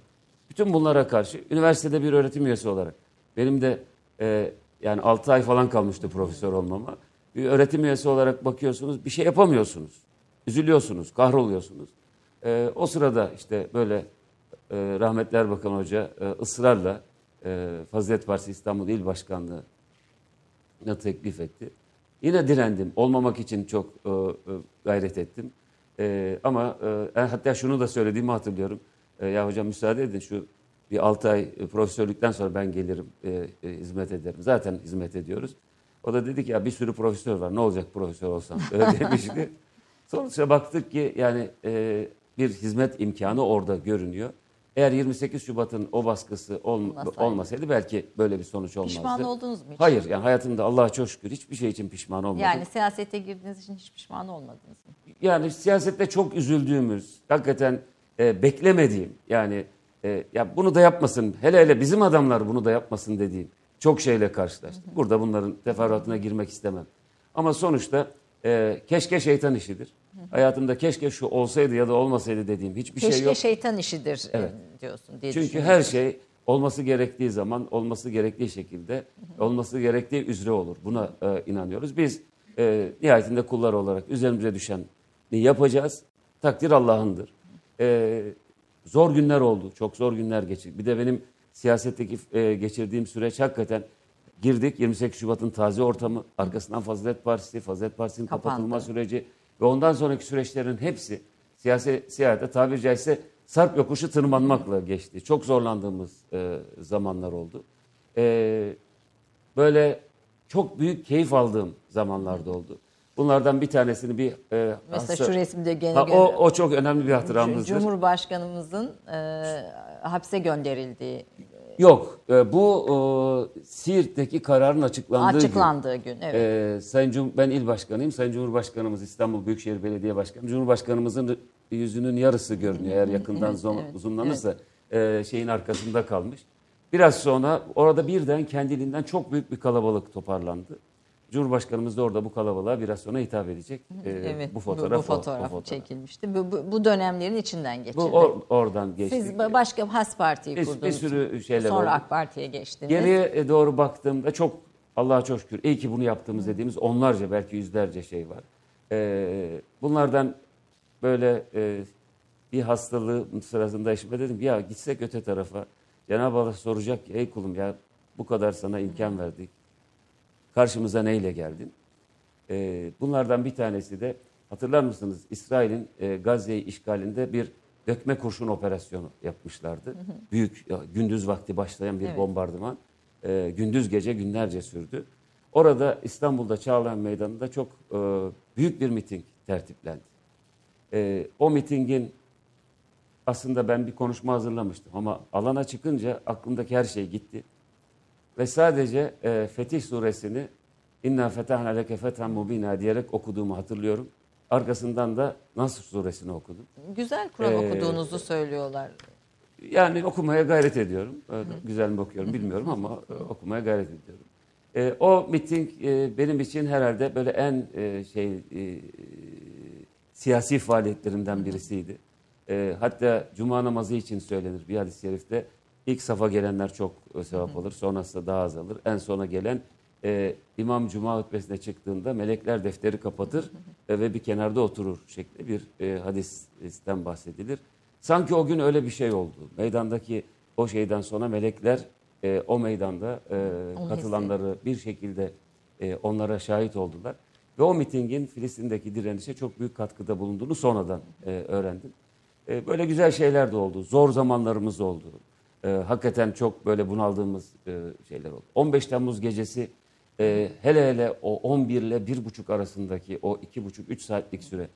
Bütün bunlara karşı üniversitede bir öğretim üyesi olarak benim de e, yani 6 ay falan kalmıştı profesör olmama. Bir öğretim üyesi olarak bakıyorsunuz bir şey yapamıyorsunuz. Üzülüyorsunuz, kahroluyorsunuz. E, o sırada işte böyle e, rahmetli Erbakan Hoca e, ısrarla e, Fazilet Partisi İstanbul İl Başkanlığı'na teklif etti. Yine direndim. Olmamak için çok e, e, gayret ettim. E, ama e, hatta şunu da söylediğimi hatırlıyorum. E, ya hocam müsaade edin şu bir 6 ay e, profesörlükten sonra ben gelirim e, e, hizmet ederim. Zaten hizmet ediyoruz. O da dedi ki ya bir sürü profesör var ne olacak profesör olsam öyle demişti. Sonuçta baktık ki yani e, bir hizmet imkanı orada görünüyor. Eğer 28 Şubat'ın o baskısı olm- Olmasaydı. olmasaydı belki böyle bir sonuç olmazdı. Pişman oldunuz mu hiç? Hayır yani hayatımda Allah'a çok şükür hiçbir şey için pişman olmadım. Yani siyasete girdiğiniz için hiç pişman olmadınız mı? Yani siyasette çok üzüldüğümüz, hakikaten e, beklemediğim yani e, ya bunu da yapmasın, hele hele bizim adamlar bunu da yapmasın dediğim çok şeyle karşılaştık. Burada bunların teferruatına girmek istemem. Ama sonuçta e, keşke şeytan işidir. Hayatımda keşke şu olsaydı ya da olmasaydı dediğim hiçbir Keşke şey yok. şeytan işidir e, Evet. diyorsun diye Çünkü her şey olması gerektiği zaman, olması gerektiği şekilde, olması gerektiği üzere olur. Buna e, inanıyoruz. Biz e, nihayetinde kullar olarak üzerimize düşen yapacağız. Takdir Allah'ındır. E, zor günler oldu. Çok zor günler geçirdik. Bir de benim siyasetteki e, geçirdiğim süreç hakikaten girdik. 28 Şubat'ın taze ortamı, arkasından Fazilet Partisi, Fazilet Partisi'nin kapatılma süreci ve ondan sonraki süreçlerin hepsi siyasi siyasete tabiri caizse sarp yokuşu tırmanmakla geçti. Çok zorlandığımız e, zamanlar oldu. E, böyle çok büyük keyif aldığım zamanlarda oldu. Bunlardan bir tanesini bir e, Mesela hasta- şu resimde gene Ha, o, o çok önemli bir hatıramızdır. Cumhurbaşkanımızın e, hapse gönderildiği, Yok, e, bu e, Siirt'teki kararın açıklandığı gün. açıklandığı gün. Evet. Ee, Sayın Cum ben il başkanıyım. Sayın Cumhurbaşkanımız İstanbul Büyükşehir Belediye Başkanı. Cumhurbaşkanımızın yüzünün yarısı görünüyor. Eğer yakından zoom- evet, zoomlanırsa e, şeyin arkasında kalmış. Biraz sonra orada birden kendiliğinden çok büyük bir kalabalık toparlandı. Cumhurbaşkanımız da orada bu kalabalığa biraz sonra hitap edecek. Ee, evet. bu fotoğraf, bu, fotoğraf o, o fotoğraf. çekilmişti. Bu, bu, bu dönemlerin içinden geçildi. Bu or- oradan geçti. Siz ba- başka Has Parti'yi Bir- kurdunuz. bir sürü şeyler Sonra oldu. AK Parti'ye geçtiniz. Geriye e, doğru baktığımda çok Allah'a çok şükür iyi ki bunu yaptığımız dediğimiz onlarca belki yüzlerce şey var. Ee, bunlardan böyle e, bir hastalığı sırasında eşime dedim ya gitsek öte tarafa. Cenab-ı Allah soracak ki ey kulum ya bu kadar sana imkan verdik. Karşımıza neyle geldin? Ee, bunlardan bir tanesi de hatırlar mısınız İsrail'in e, Gazze'yi işgalinde bir dökme kurşun operasyonu yapmışlardı. Büyük ya, gündüz vakti başlayan bir Evet. bombardıman. e, gündüz gece günlerce sürdü. Orada İstanbul'da Çağlayan Meydanı'nda çok e, büyük bir miting tertiplendi. E, o mitingin aslında ben bir konuşma hazırlamıştım ama alana çıkınca aklımdaki her şey gitti. Ve sadece e, Fetih suresini İnna fetahna leke fethan mubina diyerek okuduğumu hatırlıyorum. Arkasından da Nasr suresini okudum. Güzel Kur'an Ee, okuduğunuzu söylüyorlar. Yani okumaya gayret ediyorum. Öyle güzel mi okuyorum bilmiyorum ama e, okumaya gayret ediyorum. E, o miting e, benim için herhalde böyle en e, şey e, siyasi faaliyetlerimden birisiydi. E, hatta cuma namazı için söylenir bir hadis-i şerifte. İlk safa gelenler çok sevap alır, sonrasında daha az alır. En sona gelen e, imam cuma hutbesine çıktığında melekler defteri kapatır e, ve bir kenarda oturur şeklinde bir e, hadisten bahsedilir. Sanki o gün öyle bir şey oldu. Meydandaki o şeyden sonra melekler e, o meydanda e, katılanları bir şekilde e, onlara şahit oldular. Ve o mitingin Filistin'deki direnişe çok büyük katkıda bulunduğunu sonradan e, öğrendim. E, böyle güzel şeyler de oldu. Zor zamanlarımız oldu. E, hakikaten çok böyle bunaldığımız e, şeyler oldu. 15 Temmuz gecesi e, hele hele o 11 ile 1,5 arasındaki o 2,5-3 saatlik süre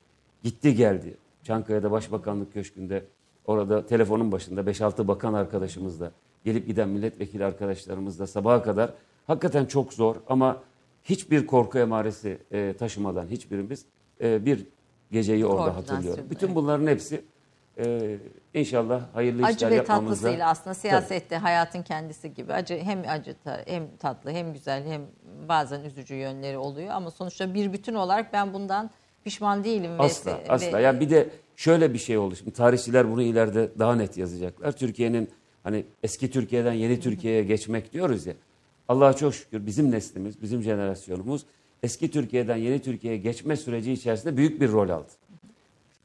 gitti geldi. Çankaya'da Başbakanlık Köşkü'nde orada telefonun başında 5-6 bakan arkadaşımızla gelip giden milletvekili arkadaşlarımızla sabaha kadar hakikaten çok zor ama hiçbir korku emaresi e, taşımadan hiçbirimiz e, bir geceyi orada Koordinasyon, hatırlıyorum. Bütün bunların hepsi e, inşallah hayırlı Acı işler ve yapmamızda. tatlısıyla aslında siyasette hayatın kendisi gibi acı hem acı hem tatlı hem güzel hem bazen üzücü yönleri oluyor ama sonuçta bir bütün olarak ben bundan pişman değilim ve Asla, ve- asla. Yani bir de şöyle bir şey oldu. Şimdi tarihçiler bunu ileride daha net yazacaklar. Türkiye'nin hani eski Türkiye'den yeni Türkiye'ye geçmek diyoruz ya. Allah'a çok şükür bizim neslimiz, bizim jenerasyonumuz eski Türkiye'den yeni Türkiye'ye geçme süreci içerisinde büyük bir rol aldı.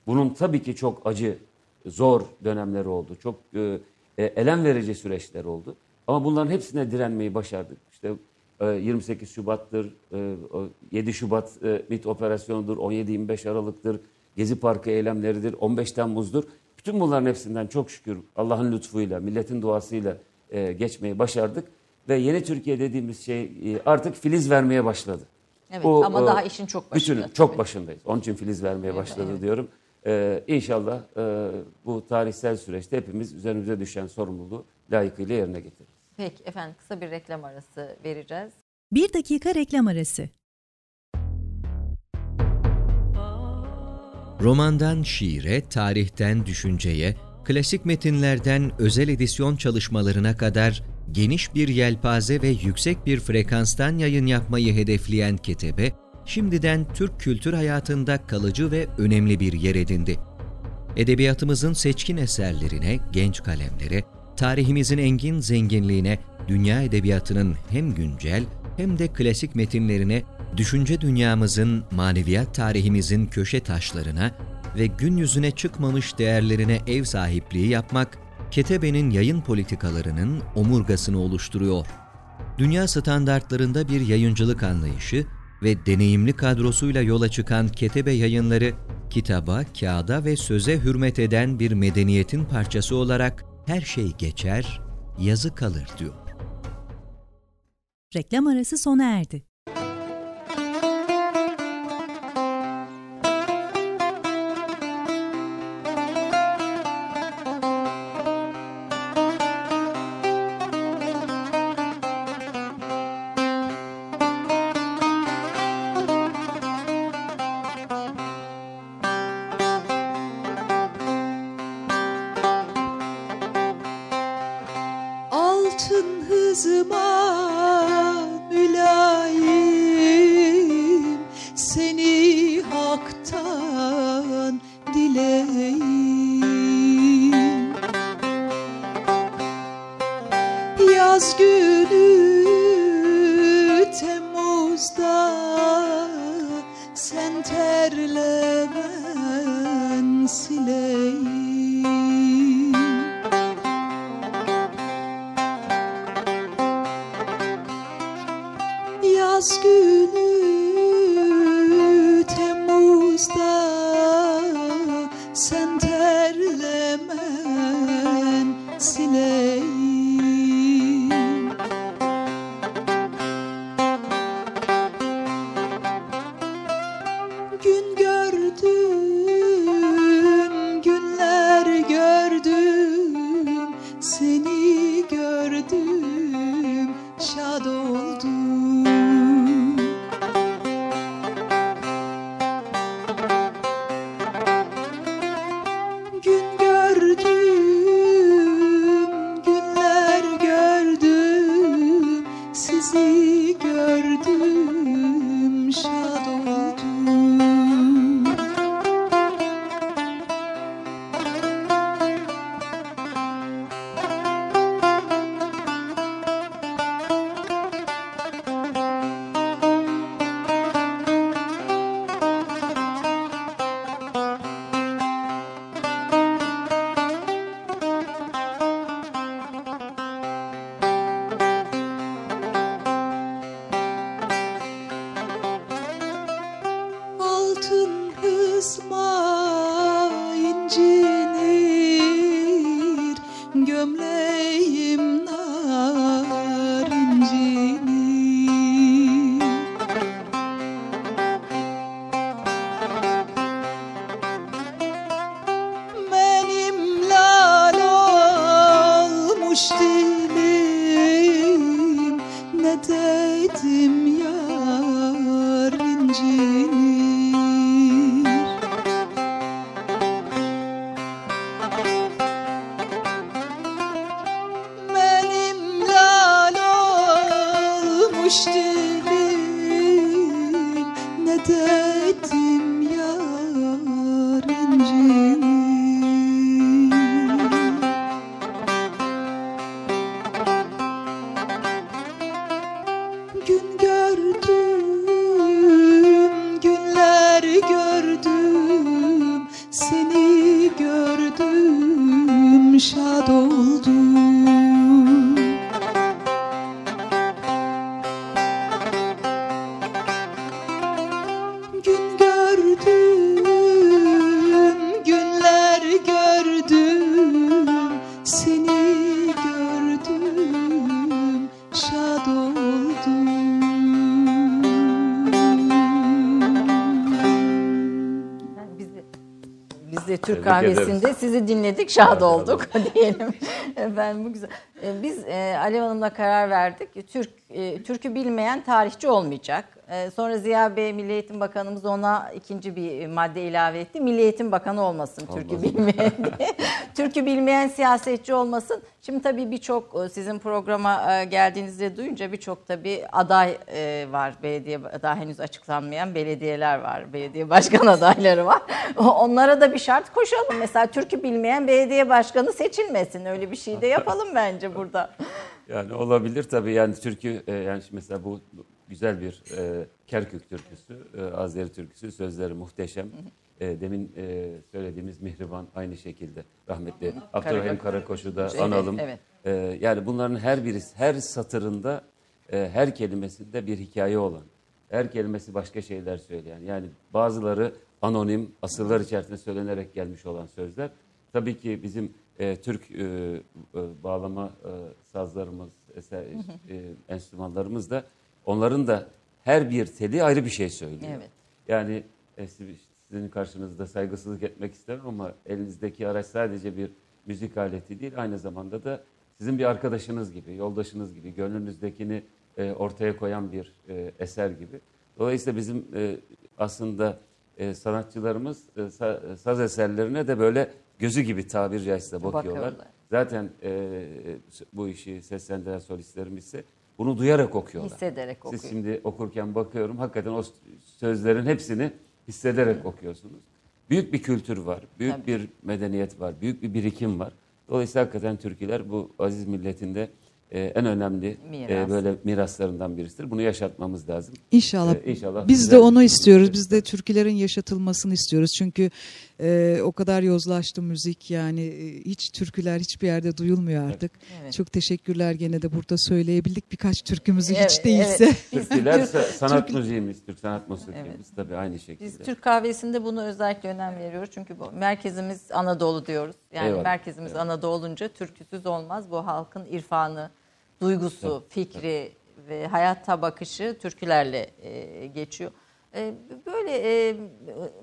Bunun tabii ki çok acı zor dönemleri oldu. Çok e, e, elem verici süreçler oldu. Ama bunların hepsine direnmeyi başardık. İşte e, 28 Şubat'tır, e, o 7 Şubat e, MİT operasyonudur, 17-25 Aralık'tır, Gezi Parkı eylemleridir, 15 Temmuz'dur. Bütün bunların hepsinden çok şükür Allah'ın lütfuyla, milletin duasıyla e, geçmeyi başardık. Ve yeni Türkiye dediğimiz şey e, artık filiz vermeye başladı. Evet Bu, ama e, daha işin çok başında. Bütün, çok tabii. başındayız. Onun için filiz vermeye başladı evet. diyorum. Ee, inşallah e, bu tarihsel süreçte hepimiz üzerimize düşen sorumluluğu layıkıyla yerine getiririz. Peki efendim kısa bir reklam arası vereceğiz. Bir dakika reklam arası. Romandan şiire, tarihten düşünceye, klasik metinlerden özel edisyon çalışmalarına kadar geniş bir yelpaze ve yüksek bir frekanstan yayın yapmayı hedefleyen Ketebe, şimdiden Türk kültür hayatında kalıcı ve önemli bir yer edindi. Edebiyatımızın seçkin eserlerine, genç kalemlere, tarihimizin engin zenginliğine, dünya edebiyatının hem güncel hem de klasik metinlerine, düşünce dünyamızın, maneviyat tarihimizin köşe taşlarına ve gün yüzüne çıkmamış değerlerine ev sahipliği yapmak, Ketebe'nin yayın politikalarının omurgasını oluşturuyor. Dünya standartlarında bir yayıncılık anlayışı ve deneyimli kadrosuyla yola çıkan Ketebe yayınları, kitaba, kağıda ve söze hürmet eden bir medeniyetin parçası olarak her şey geçer, yazı kalır diyor. Reklam arası sona erdi. gömleği Tebrik kahvesinde ederiz. sizi dinledik, şad olduk diyelim. Efendim bu güzel. E, Biz e, Alev Hanım'la karar verdik. Türk e, Türk'ü bilmeyen tarihçi olmayacak. Sonra Ziya Bey Milli Eğitim Bakanımız ona ikinci bir madde ilave etti. Milli Eğitim Bakanı olmasın Türk'ü Olmasın. bilmeyen diye. Türk'ü bilmeyen siyasetçi olmasın. Şimdi tabii birçok e, sizin programa e, geldiğinizde duyunca birçok tabii aday e, var. Belediye daha henüz açıklanmayan belediyeler var. Belediye başkan adayları var. Onlara da bir şart koşalım. Mesela Türk'ü bilmeyen belediye başkanı seçilmesin. Öyle bir şey de yapalım bence burada. Yani olabilir tabii yani türkü yani mesela bu güzel bir Kerkük türküsü, Azeri türküsü sözleri muhteşem. E, demin e, söylediğimiz Mihriban aynı şekilde rahmetli Abdurrahim Karakoş'u da Evet, analım. evet. E, yani bunların her birisi her satırında e, her kelimesinde bir hikaye olan, her kelimesi başka şeyler söyleyen. Yani bazıları anonim, asırlar içerisinde söylenerek gelmiş olan sözler. Tabii ki bizim e, Türk e, e, bağlama e, sazlarımız, eser, e, enstrümanlarımız da onların da her bir teli ayrı bir şey söylüyor. Evet. Yani e, siz- sizin karşınızda saygısızlık etmek istemem ama elinizdeki araç sadece bir müzik aleti değil, aynı zamanda da sizin bir arkadaşınız gibi, yoldaşınız gibi, gönlünüzdekini e, ortaya koyan bir e, eser gibi. Dolayısıyla bizim e, aslında e, sanatçılarımız e, sa- saz eserlerine de böyle gözü gibi tabiri caizse bakıyorlar. Bakıyorlar. Zaten e, bu işi seslendiren solistlerimiz ise bunu duyarak okuyorlar. Hissederek Siz okuyor. şimdi okurken bakıyorum hakikaten o sözlerin hepsini hissederek okuyorsunuz. Büyük bir kültür var, büyük Tabii. bir medeniyet var, büyük bir birikim var. Dolayısıyla hakikaten türküler bu aziz milletinde e, en önemli Miras. e, böyle miraslarından birisidir. Bunu yaşatmamız lazım. İnşallah. Ee, inşallah Biz de onu istiyoruz. Biz de türkülerin yaşatılmasını istiyoruz. Çünkü e, o kadar yozlaştı müzik yani e, hiç türküler hiçbir yerde duyulmuyor artık. Evet. Çok teşekkürler gene de burada söyleyebildik birkaç türkümüzü Evet, hiç değilse. evet. Biz Türküler Türk- sa- sanat Türk- müziğimiz, Türk sanat musikimiz tabii aynı şekilde. Biz Türk kahvesinde bunu özellikle önem veriyoruz. Çünkü bu merkezimiz Anadolu diyoruz. Yani Eyvallah. merkezimiz Anadolu olunca türküsüz olmaz. Bu halkın irfanı, duygusu, fikri ve hayata bakışı türkülerle e, geçiyor. E, böyle e,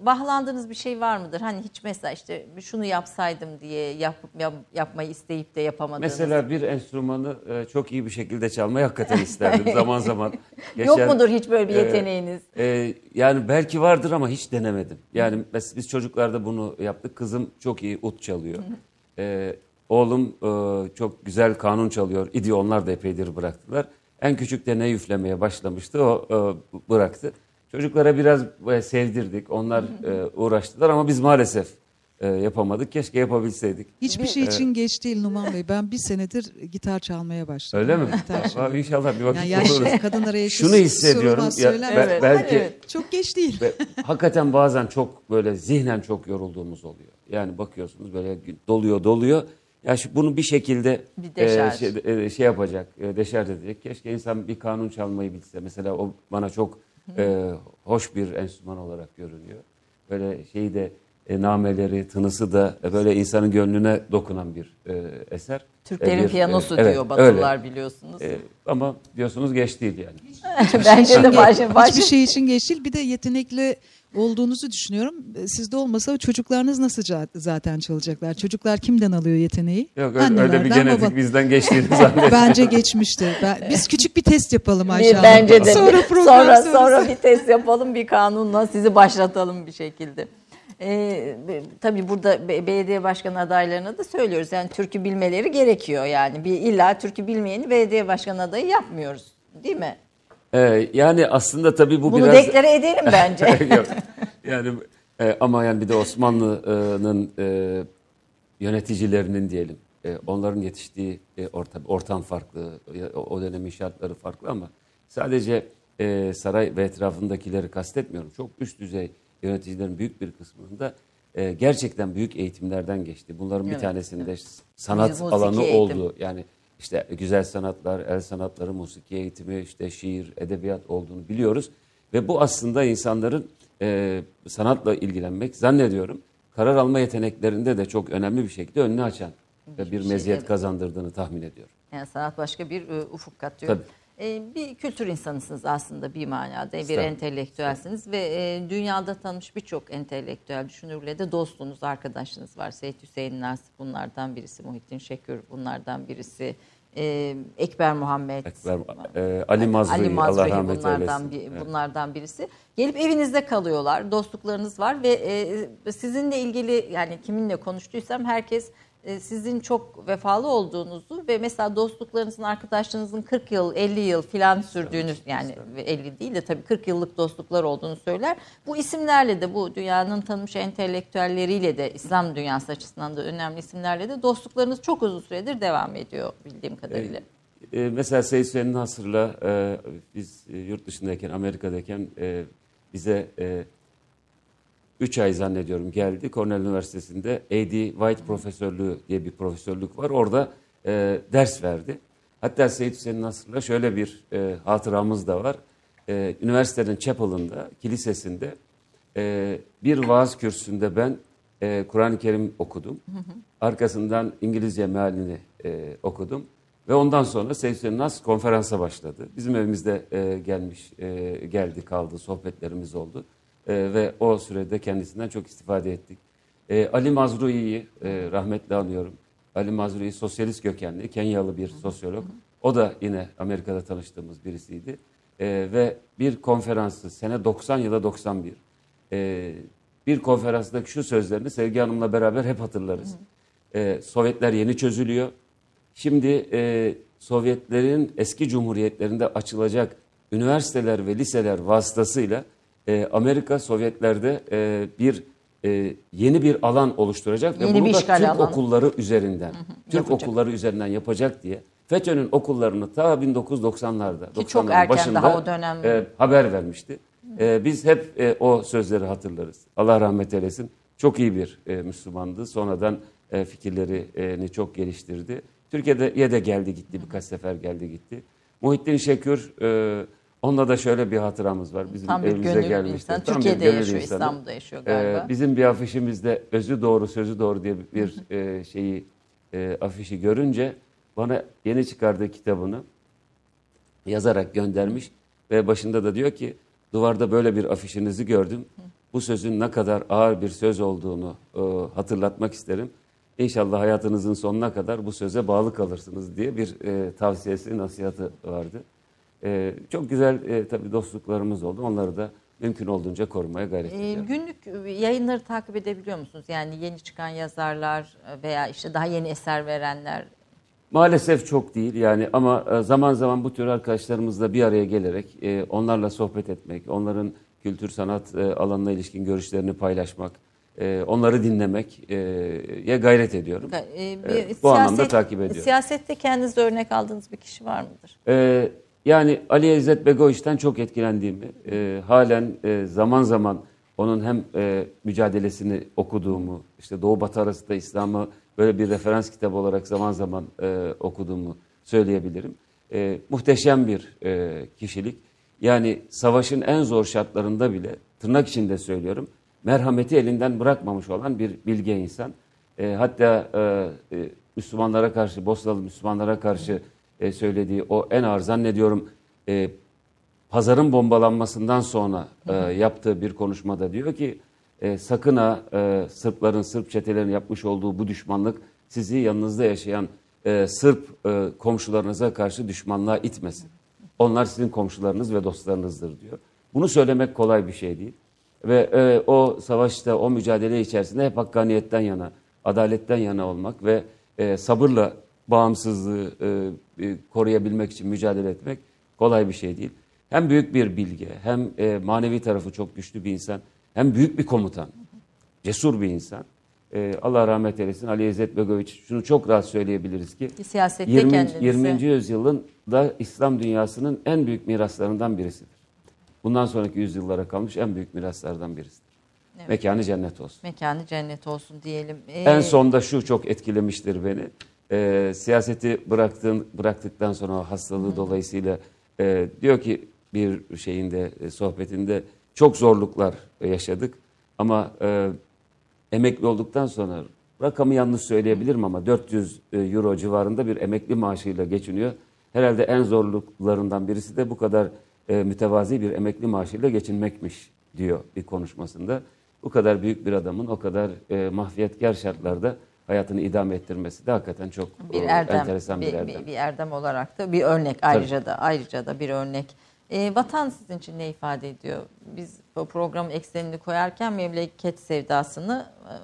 bahlandığınız bir şey var mıdır? Hani hiç mesela işte şunu yapsaydım diye yap, yap- yapmayı isteyip de yapamadığınız. Mesela bir enstrümanı e, çok iyi bir şekilde çalmayı hakikaten isterdim zaman zaman. Yok Geçen- mudur hiç böyle bir e, yeteneğiniz? e, yani belki vardır ama hiç denemedim. Yani mes- biz çocuklarda bunu yaptık. Kızım çok iyi ut çalıyor. E, oğlum e, çok güzel kanun çalıyor. İdi onlar da epeydir bıraktılar. En küçük de ne üflemeye başlamıştı o e, bıraktı. Çocuklara biraz e, sevdirdik. Onlar e, uğraştılar ama biz maalesef e, yapamadık. Keşke yapabilseydik. Hiçbir şey için geç değil Numan Bey. Ben bir senedir gitar çalmaya başladım. Öyle mi? Gitar çalıyorum. İnşallah bir vakit Yani yaşlı buluruz. kadınlara Şunu hissediyorum. Ya, be- Evet, belki evet. Çok geç değil. ve hakikaten bazen çok böyle zihnen çok yorulduğumuz oluyor. Yani bakıyorsunuz böyle doluyor doluyor. Ya şu, bunu bir şekilde Bir deşarj. şey, e, şey yapacak, e, deşarj edecek. Keşke insan bir kanun çalmayı bilse. Mesela o bana çok e, hoş bir enstrüman olarak görünüyor. Böyle şeyi de e, nameleri, tınısı da e, böyle insanın gönlüne dokunan bir e, eser. Türklerin E, bir, piyanosu e, evet, diyor öyle. Batılılar biliyorsunuz. E, ama diyorsunuz geç değil yani. Bence de baş, baş, Hiçbir şey için geç değil. Bir de yetenekli olduğunuzu düşünüyorum. E, Sizde olmasa çocuklarınız nasıl za- zaten çalacaklar? Çocuklar kimden alıyor yeteneği? Yok öyle, öyle bir genetik baba- bizden geçtiğini zannediyorum. Bence geçmiştir. Ben, biz küçük bir test yapalım Ayşe Hanım. Bence de. Sonra sonra, sonrası. sonra bir test yapalım bir kanunla sizi başlatalım bir şekilde. Be- tabii burada be- belediye başkanı adaylarına da söylüyoruz. Yani türkü bilmeleri gerekiyor yani. Bir illa türkü bilmeyeni belediye başkanı adayı yapmıyoruz. Değil mi? Ee, yani aslında tabii bu Bunu biraz... deklare edelim bence. Yok. yani e, ama yani bir de Osmanlı'nın e, yöneticilerinin diyelim e, onların yetiştiği e, ortam, ortam farklı, e, o, o dönemin şartları farklı ama sadece e, saray ve etrafındakileri kastetmiyorum. Çok üst düzey yöneticilerin büyük bir kısmında e, gerçekten büyük eğitimlerden geçti. Bunların bir Evet, tanesinde sanat Musiki alanı eğitim. oldu. Yani işte güzel sanatlar, el sanatları, musiki eğitimi, işte şiir, edebiyat olduğunu biliyoruz. Ve bu aslında insanların e, sanatla ilgilenmek zannediyorum karar alma yeteneklerinde de çok önemli bir şekilde önünü açan ve bir şey, meziyet evet. kazandırdığını tahmin ediyorum. Yani sanat başka bir e, ufuk katıyor. Tabii. E, bir kültür insanısınız aslında bir manada, bir entelektüelsiniz ve e, dünyada tanımış birçok entelektüel düşünürle de dostluğunuz, arkadaşınız var. Seyit Hüseyin Nasip bunlardan birisi, Muhittin Şekür bunlardan birisi, e, Ekber Muhammed, Ekber, e, Ali Mazrui, Ali Allah Mazrui rahmet bunlardan, eylesin. bir- Evet. bunlardan birisi. Gelip evinizde kalıyorlar, dostluklarınız var ve e, sizinle ilgili yani kiminle konuştuysam herkes sizin çok vefalı olduğunuzu ve mesela dostluklarınızın, arkadaşlarınızın 40 yıl, 50 yıl filan sürdüğünü yani 50 değil de tabii 40 yıllık dostluklar olduğunu söyler. Bu isimlerle de bu dünyanın tanınmış entelektüelleriyle de İslam dünyası açısından da önemli isimlerle de dostluklarınız çok uzun süredir devam ediyor bildiğim kadarıyla. E, mesela Seyit Hüseyin Nasır'la e, biz e, yurt dışındayken, Amerika'dayken e, bize 3 ay zannediyorum geldi. Cornell Üniversitesi'nde A.D. White Profesörlüğü diye bir profesörlük var. Orada e, ders verdi. Hatta Seyit Hüseyin Nasır'la şöyle bir e, hatıramız da var. E, üniversitenin chapel'ında, kilisesinde e, bir vaaz kürsüsünde ben e, Kur'an-ı Kerim okudum. Arkasından İngilizce mealini e, okudum. Ve ondan sonra Seyit Hüseyin Nas konferansa başladı. Bizim evimizde e, gelmiş, e, geldi kaldı, sohbetlerimiz oldu. E, ve o sürede kendisinden çok istifade ettik. E, Ali Mazrui'yi e, rahmetle anıyorum. Ali Mazrui sosyalist kökenli, Kenyalı bir sosyolog. O da yine Amerika'da tanıştığımız birisiydi. E, ve bir konferansı sene 90 ya da 91. E, bir konferansındaki şu sözlerini Sevgi Hanım'la beraber hep hatırlarız. E, Sovyetler yeni çözülüyor. Şimdi e, Sovyetlerin eski cumhuriyetlerinde açılacak üniversiteler ve liseler vasıtasıyla e, Amerika Sovyetlerde e, bir e, yeni bir alan oluşturacak Yeni ve bunu da Türk alanı. okulları üzerinden, Türk yapacak. okulları üzerinden yapacak diye FETÖ'nün okullarını ta 1990'larda, Ki çok 90'ların erken başında daha o dönem. e, haber vermişti. E, biz hep e, o sözleri hatırlarız. Allah rahmet eylesin. Çok iyi bir e, Müslümandı. Sonradan e, fikirlerini çok geliştirdi. Türkiye'ye de geldi gitti. Birkaç sefer geldi gitti. Muhittin Şekür, e, onunla da şöyle bir hatıramız var. Bizim Tam bir evimize gönüllü gelmişti. insan. Tam bir Türkiye'de gönüllü yaşıyor, insanı. İstanbul'da yaşıyor E, galiba. bizim bir afişimizde özü doğru, sözü doğru diye bir e, şeyi e, afişi görünce bana yeni çıkardığı kitabını yazarak göndermiş ve başında da diyor ki duvarda böyle bir afişinizi gördüm. Bu sözün ne kadar ağır bir söz olduğunu e, hatırlatmak isterim. İnşallah hayatınızın sonuna kadar bu söze bağlı kalırsınız diye bir e, tavsiyesi, nasihatı vardı. E, çok güzel e, tabii dostluklarımız oldu. Onları da mümkün olduğunca korumaya gayret Ee, ediyorum. günlük yayınları takip edebiliyor musunuz? Yani yeni çıkan yazarlar veya işte daha yeni eser verenler. Maalesef çok değil yani ama e, zaman zaman bu tür arkadaşlarımızla bir araya gelerek e, onlarla sohbet etmek, onların kültür sanat e, alanına ilişkin görüşlerini paylaşmak, e, onları dinlemek e, ye gayret ediyorum. Ee, bir bu anlamda takip ediyorum. Siyasette kendinize örnek aldığınız bir kişi var mıdır? E, yani Ali İzzet Begoviç'ten çok etkilendiğimi, e, halen e, zaman zaman onun hem e, mücadelesini okuduğumu, işte Doğu Batı arasında İslam'ı böyle bir referans kitabı olarak zaman zaman e, okuduğumu söyleyebilirim. E, muhteşem bir e, kişilik. Yani savaşın en zor şartlarında bile tırnak içinde söylüyorum merhameti elinden bırakmamış olan bir bilge insan. E, hatta e, e, Müslümanlara karşı, Bosnalı Müslümanlara karşı e, söylediği o en ağır zannediyorum e, pazarın bombalanmasından sonra e, yaptığı bir konuşmada diyor ki e, sakın ha e, Sırpların, Sırp çetelerin yapmış olduğu bu düşmanlık sizi yanınızda yaşayan e, Sırp e, komşularınıza karşı düşmanlığa itmesin. Onlar sizin komşularınız ve dostlarınızdır diyor. Bunu söylemek kolay bir şey değil. Ve e, o savaşta, o mücadele içerisinde hep hakkaniyetten yana, adaletten yana olmak ve e, sabırla bağımsızlığı e, koruyabilmek için mücadele etmek kolay bir şey değil. Hem büyük bir bilge, hem e, manevi tarafı çok güçlü bir insan, hem büyük bir komutan, cesur bir insan. E, Allah rahmet eylesin Ali İzzet Begoviç şunu çok rahat söyleyebiliriz ki Siyasette 20. kendinize. 20. yüzyılın da İslam dünyasının en büyük miraslarından birisidir. Bundan sonraki yüzyıllara kalmış en büyük miraslardan birisidir. Evet. Mekanı cennet olsun. Mekanı cennet olsun diyelim. Ee, En sonda şu çok etkilemiştir beni. Ee, siyaseti bıraktığın, bıraktıktan sonra o hastalığı dolayısıyla e, diyor ki bir şeyinde e, sohbetinde çok zorluklar yaşadık. Ama e, emekli olduktan sonra rakamı yanlış söyleyebilirim ama 400 euro civarında bir emekli maaşıyla geçiniyor. Herhalde en zorluklarından birisi de bu kadar e, mütevazi bir emekli maaşıyla geçinmekmiş diyor bir konuşmasında. Bu kadar büyük bir adamın o kadar e, mahfiyetkar şartlarda hayatını idame ettirmesi de hakikaten çok bir erdem, enteresan bir, bir, erdem. bir, bir erdem olarak da bir örnek ayrıca da ayrıca da bir örnek. E, vatan sizin için ne ifade ediyor? Biz bu programın eksenini koyarken memleket sevdasını e,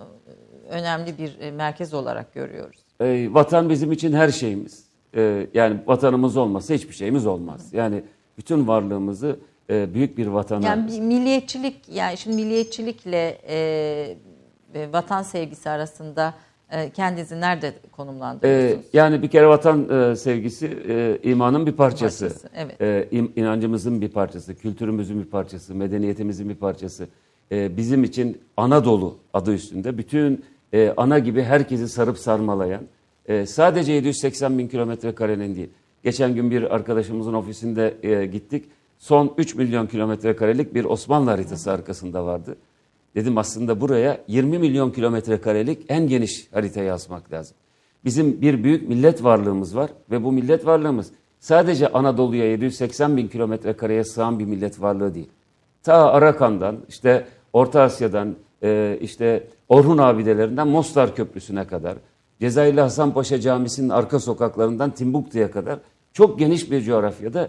önemli bir e, merkez olarak görüyoruz. E, vatan bizim için her şeyimiz. E, yani vatanımız olmasa hiçbir şeyimiz olmaz. Yani bütün varlığımızı e, büyük bir vatana... Yani bir milliyetçilik yani şimdi milliyetçilikle e, e, vatan sevgisi arasında kendinizi nerede konumlandırıyorsunuz? yani bir kere vatan e, sevgisi e, imanın bir parçası. Parçası, evet. E, im- inancımızın bir parçası, kültürümüzün bir parçası, medeniyetimizin bir parçası. E, bizim için Anadolu adı üstünde bütün e, ana gibi herkesi sarıp sarmalayan, e, sadece 780 bin kilometre karenin değil. Geçen gün bir arkadaşımızın ofisinde e, gittik. Son 3 milyon kilometre karelik bir Osmanlı haritası arkasında vardı. Dedim aslında buraya 20 milyon kilometre karelik en geniş haritayı asmak lazım. Bizim bir büyük millet varlığımız var ve bu millet varlığımız sadece Anadolu'ya 780 bin kilometre kareye sığan bir millet varlığı değil. Ta Arakan'dan, işte Orta Asya'dan, e, işte Orhun abidelerinden Mostar Köprüsü'ne kadar, Cezayirli Hasanpaşa Camisi'nin arka sokaklarından Timbuktu'ya kadar çok geniş bir coğrafyada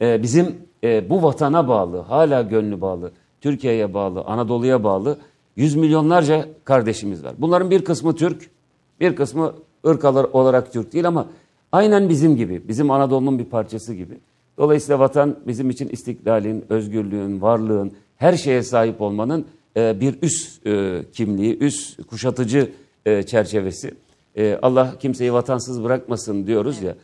e, bizim e, bu vatana bağlı, hala gönlü bağlı, Türkiye'ye bağlı, Anadolu'ya bağlı yüz milyonlarca kardeşimiz var. Bunların bir kısmı Türk, bir kısmı ırk olarak Türk değil ama aynen bizim gibi, bizim Anadolu'nun bir parçası gibi. Dolayısıyla vatan bizim için istiklalin, özgürlüğün, varlığın, her şeye sahip olmanın e, bir üst e, kimliği, üst kuşatıcı e, çerçevesi. Allah kimseyi vatansız bırakmasın diyoruz ya.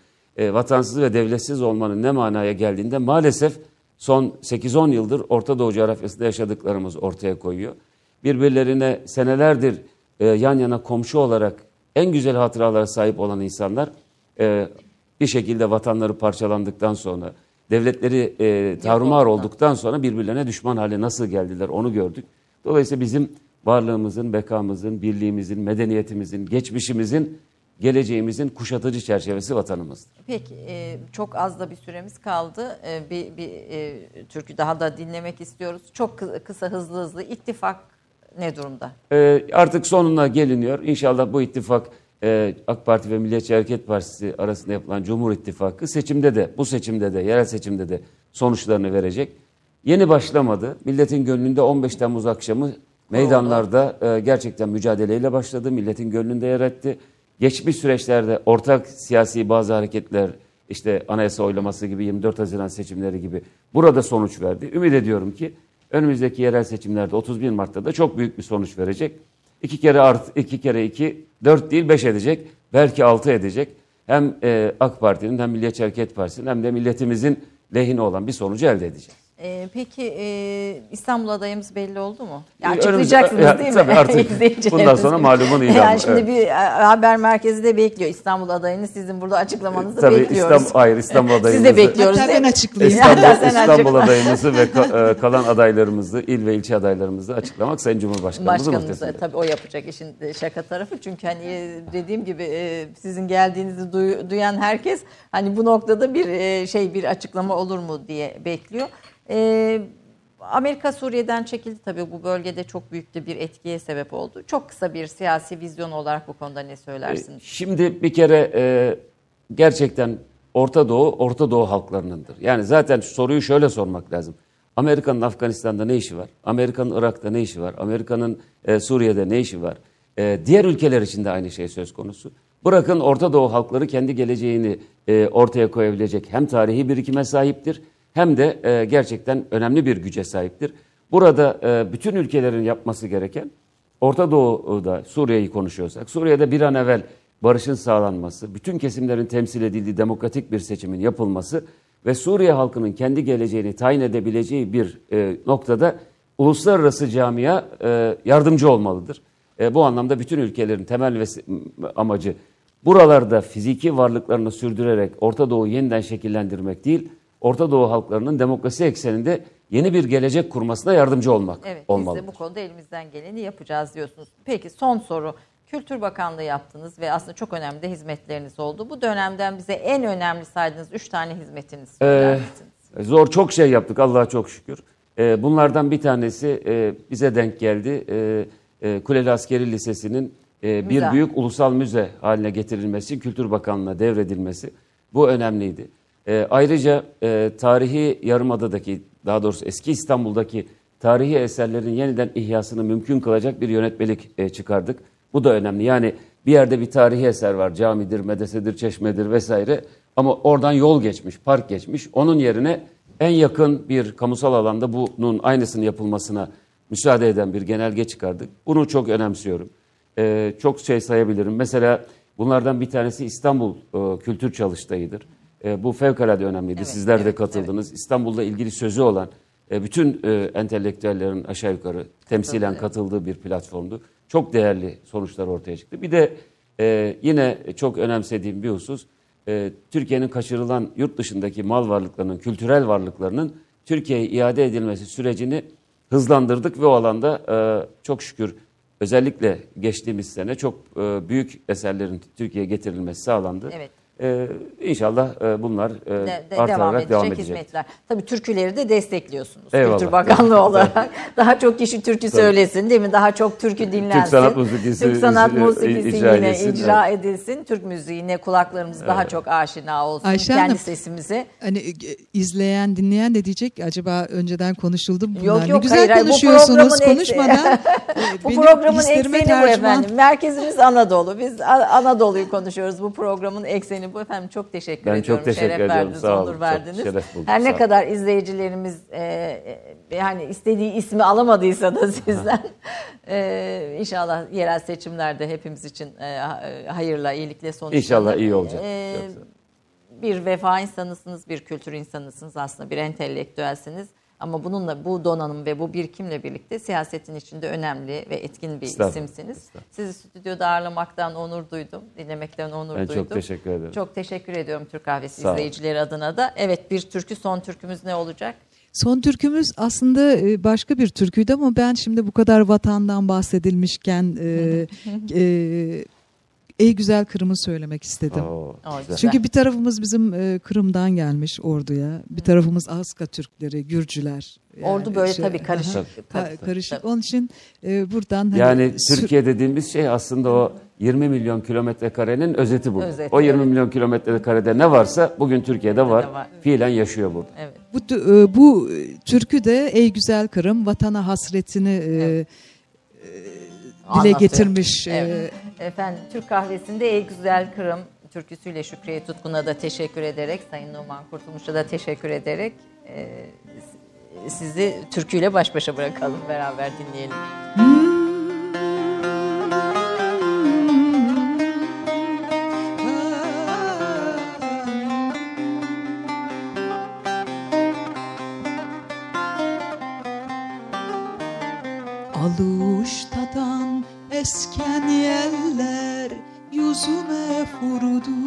Vatansız ve devletsiz olmanın ne manaya geldiğinde maalesef son 8-10 yıldır Orta Doğu coğrafyasında yaşadıklarımız ortaya koyuyor. Birbirlerine senelerdir e, yan yana komşu olarak en güzel hatıralara sahip olan insanlar e, bir şekilde vatanları parçalandıktan sonra, devletleri e, tarumar olduktan sonra birbirlerine düşman hale nasıl geldiler onu gördük. Dolayısıyla bizim varlığımızın, bekamızın, birliğimizin, medeniyetimizin, geçmişimizin, geleceğimizin kuşatıcı çerçevesi vatanımızdır. Peki e, çok az da bir süremiz kaldı. E, bir bir e, türkü daha da dinlemek istiyoruz. Çok kı- kısa hızlı hızlı ittifak ne durumda? Ee, artık sonuna geliniyor. İnşallah bu ittifak e, AK Parti ve Milliyetçi Hareket Partisi arasında yapılan Cumhur İttifakı seçimde de, bu seçimde de, yerel seçimde de sonuçlarını verecek. Yeni başlamadı. Milletin gönlünde 15 Temmuz akşamı meydanlarda e, gerçekten mücadeleyle başladı. Milletin gönlünde yer etti. Geçmiş süreçlerde ortak siyasi bazı hareketler, işte anayasa oylaması gibi 24 Haziran seçimleri gibi burada sonuç verdi. Ümit ediyorum ki önümüzdeki yerel seçimlerde 31 Mart'ta da çok büyük bir sonuç verecek. İki kere art, iki kere iki, dört değil beş edecek, belki altı edecek. Hem e, AK Parti'nin hem Milliyetçi Hareket Partisi'nin hem de milletimizin lehine olan bir sonucu elde edeceğiz. E, peki e, İstanbul adayımız belli oldu mu? Ya Önümüzde- açıklayacaksınız ya, değil mi? tabii artık İzleyicilerimiz bundan sonra malumun ilamı, Yani şimdi evet. bir e, haber merkezi de bekliyor. İstanbul adayını sizin burada açıklamanızı Tabii bekliyoruz. İstanbul, hayır İstanbul Siz adayımızı. de bekliyoruz. Hatta ben açıklayayım. İstanbul, sen İstanbul açıkla. adayımızı ve ka- e, kalan adaylarımızı, il ve ilçe adaylarımızı açıklamak Sayın Cumhurbaşkanımızın Başkanımız muhtesinde. tabii o yapacak işin şaka tarafı. Çünkü hani e, dediğim gibi e, sizin geldiğinizi duy- duyan herkes hani bu noktada bir e, şey bir açıklama olur mu diye bekliyor. E, Amerika Suriye'den çekildi tabii bu bölgede çok büyük de bir etkiye sebep oldu. Çok kısa bir siyasi vizyon olarak bu konuda ne söylersiniz? Şimdi bir kere e, gerçekten Orta Doğu, Orta Doğu halklarınındır. Yani zaten soruyu şöyle sormak lazım. Amerika'nın Afganistan'da ne işi var? Amerika'nın Irak'ta ne işi var? Amerika'nın e, Suriye'de ne işi var? E, diğer ülkeler için de aynı şey söz konusu. Bırakın Orta Doğu halkları kendi geleceğini ortaya koyabilecek hem tarihi birikime sahiptir hem de e, gerçekten önemli bir güce sahiptir. Burada e, bütün ülkelerin yapması gereken Orta Doğu'da Suriye'yi konuşuyorsak, Suriye'de bir an evvel barışın sağlanması, bütün kesimlerin temsil edildiği demokratik bir seçimin yapılması ve Suriye halkının kendi geleceğini tayin edebileceği bir e, noktada uluslararası camia e, yardımcı olmalıdır. E, bu anlamda bütün ülkelerin temel ve amacı buralarda fiziki varlıklarını sürdürerek Orta Doğu'yu yeniden şekillendirmek değil, Orta Doğu halklarının demokrasi ekseninde yeni bir gelecek kurmasına yardımcı olmak Evet, olmalıdır. biz de bu konuda elimizden geleni yapacağız diyorsunuz. Peki son soru. Kültür Bakanlığı yaptınız ve aslında çok önemli de hizmetleriniz oldu. Bu dönemden bize en önemli saydığınız üç tane hizmetiniz Ee? Zor çok şey yaptık Allah'a çok şükür. Ee, bunlardan bir tanesi e, bize denk geldi. Ee, e, Kuleli Askeri Lisesi'nin e, bir Müze. büyük ulusal müze haline getirilmesi, Kültür Bakanlığı'na devredilmesi bu önemliydi. Ee, ayrıca e, tarihi Yarımada'daki daha doğrusu eski İstanbul'daki tarihi eserlerin yeniden ihyasını mümkün kılacak bir yönetmelik e, çıkardık. Bu da önemli. Yani bir yerde bir tarihi eser var. Camidir, medesedir, çeşmedir vesaire. Ama oradan yol geçmiş, park geçmiş. Onun yerine en yakın bir kamusal alanda bunun aynısının yapılmasına müsaade eden bir genelge çıkardık. Bunu çok önemsiyorum. Ee, çok şey sayabilirim. Mesela bunlardan bir tanesi İstanbul e, Kültür Çalıştayı'dır. E, bu fevkalade önemliydi. Evet, Sizler de evet, katıldınız. İstanbul'la ilgili sözü olan e, bütün e, entelektüellerin aşağı yukarı temsilen katıldığı bir platformdu. Çok değerli sonuçlar ortaya çıktı. Bir de e, yine çok önemsediğim bir husus, e, Türkiye'nin kaçırılan yurt dışındaki mal varlıklarının, kültürel varlıklarının Türkiye'ye iade edilmesi sürecini hızlandırdık ve o alanda e, çok şükür özellikle geçtiğimiz sene çok e, büyük eserlerin Türkiye'ye getirilmesi sağlandı. Evet. E, inşallah e, bunlar e, De- de- artarak devam edecek, devam edecek. hizmetler. Tabii türküleri de destekliyorsunuz Eyvallah. Kültür Bakanlığı olarak. daha çok kişi türkü söylesin değil mi? Daha çok türkü dinlensin. sanat Türk sanat icra- musikisi icra yine edilsin, icra edilsin. Türk müziğine kulaklarımız daha çok aşina olsun. Ayşe Kendi Hanım, sesimize. Hani e, izleyen, dinleyen de diyecek ki acaba önceden konuşuldu mu bunlar? Yok ne yok güzel hayır, bu konuşuyorsunuz programın konuşmadan. Bu benim programın ekseni bu efendim. Merkezimiz Anadolu. Biz Anadolu'yu konuşuyoruz. Bu programın ekseni bu efendim. Çok teşekkür Ben çok ediyorum. teşekkür Şeref ediyorum. verdiniz, Sağ olun. onur Çok verdiniz. şeref bulduk. Her Sağ ne olun. kadar izleyicilerimiz e, e, yani istediği ismi alamadıysa da sizden e, inşallah yerel seçimlerde hepimiz için e, e, hayırla, iyilikle sonuçlanır. İnşallah iyi olacak. E, Yoksa- bir vefa insanısınız, bir kültür insanısınız aslında, bir entelektüelsiniz. Ama bununla, bu donanım ve bu birikimle birlikte siyasetin içinde önemli ve etkin bir Estağfurullah, isimsiniz. estağfurullah. Sizi stüdyoda ağırlamaktan onur duydum, dinlemekten onur Ben duydum. çok teşekkür ederim. Çok teşekkür ediyorum Türk Kahvesi Sağ olun. izleyicileri adına da. Evet bir türkü, son türkümüz ne olacak? Son türkümüz aslında e, başka bir türküydü ama ben şimdi bu kadar vatandan bahsedilmişken e, e, Ey Güzel Kırım'ı söylemek istedim. Oo, güzel. Çünkü bir tarafımız bizim e, Kırım'dan gelmiş orduya. Bir tarafımız Aska Türkleri, Gürcüler. Yani Ordu böyle şey- tabii karışık. Tabii, tabii, karışık. tabii. Onun için e, buradan hani Yani sür- Türkiye dediğimiz şey aslında o 20 milyon kilometre karenin özeti bu. Özeti, o 20 evet. milyon kilometre karede ne varsa bugün Türkiye'de var. var. Fiilen yaşıyor burada. Evet. bu, e, bu e, türkü de Ey Güzel Kırım vatana hasretini e, e, dile Anlatıyor. getirmiş. e, Evet. Efendim Türk kahvesinde Ey Güzel Kırım türküsüyle Şükriye Tutkun'a da teşekkür ederek, Sayın Numan Kurtulmuş'a da teşekkür ederek e, sizi türküyle baş başa bırakalım, beraber dinleyelim. Aluştadan kurudu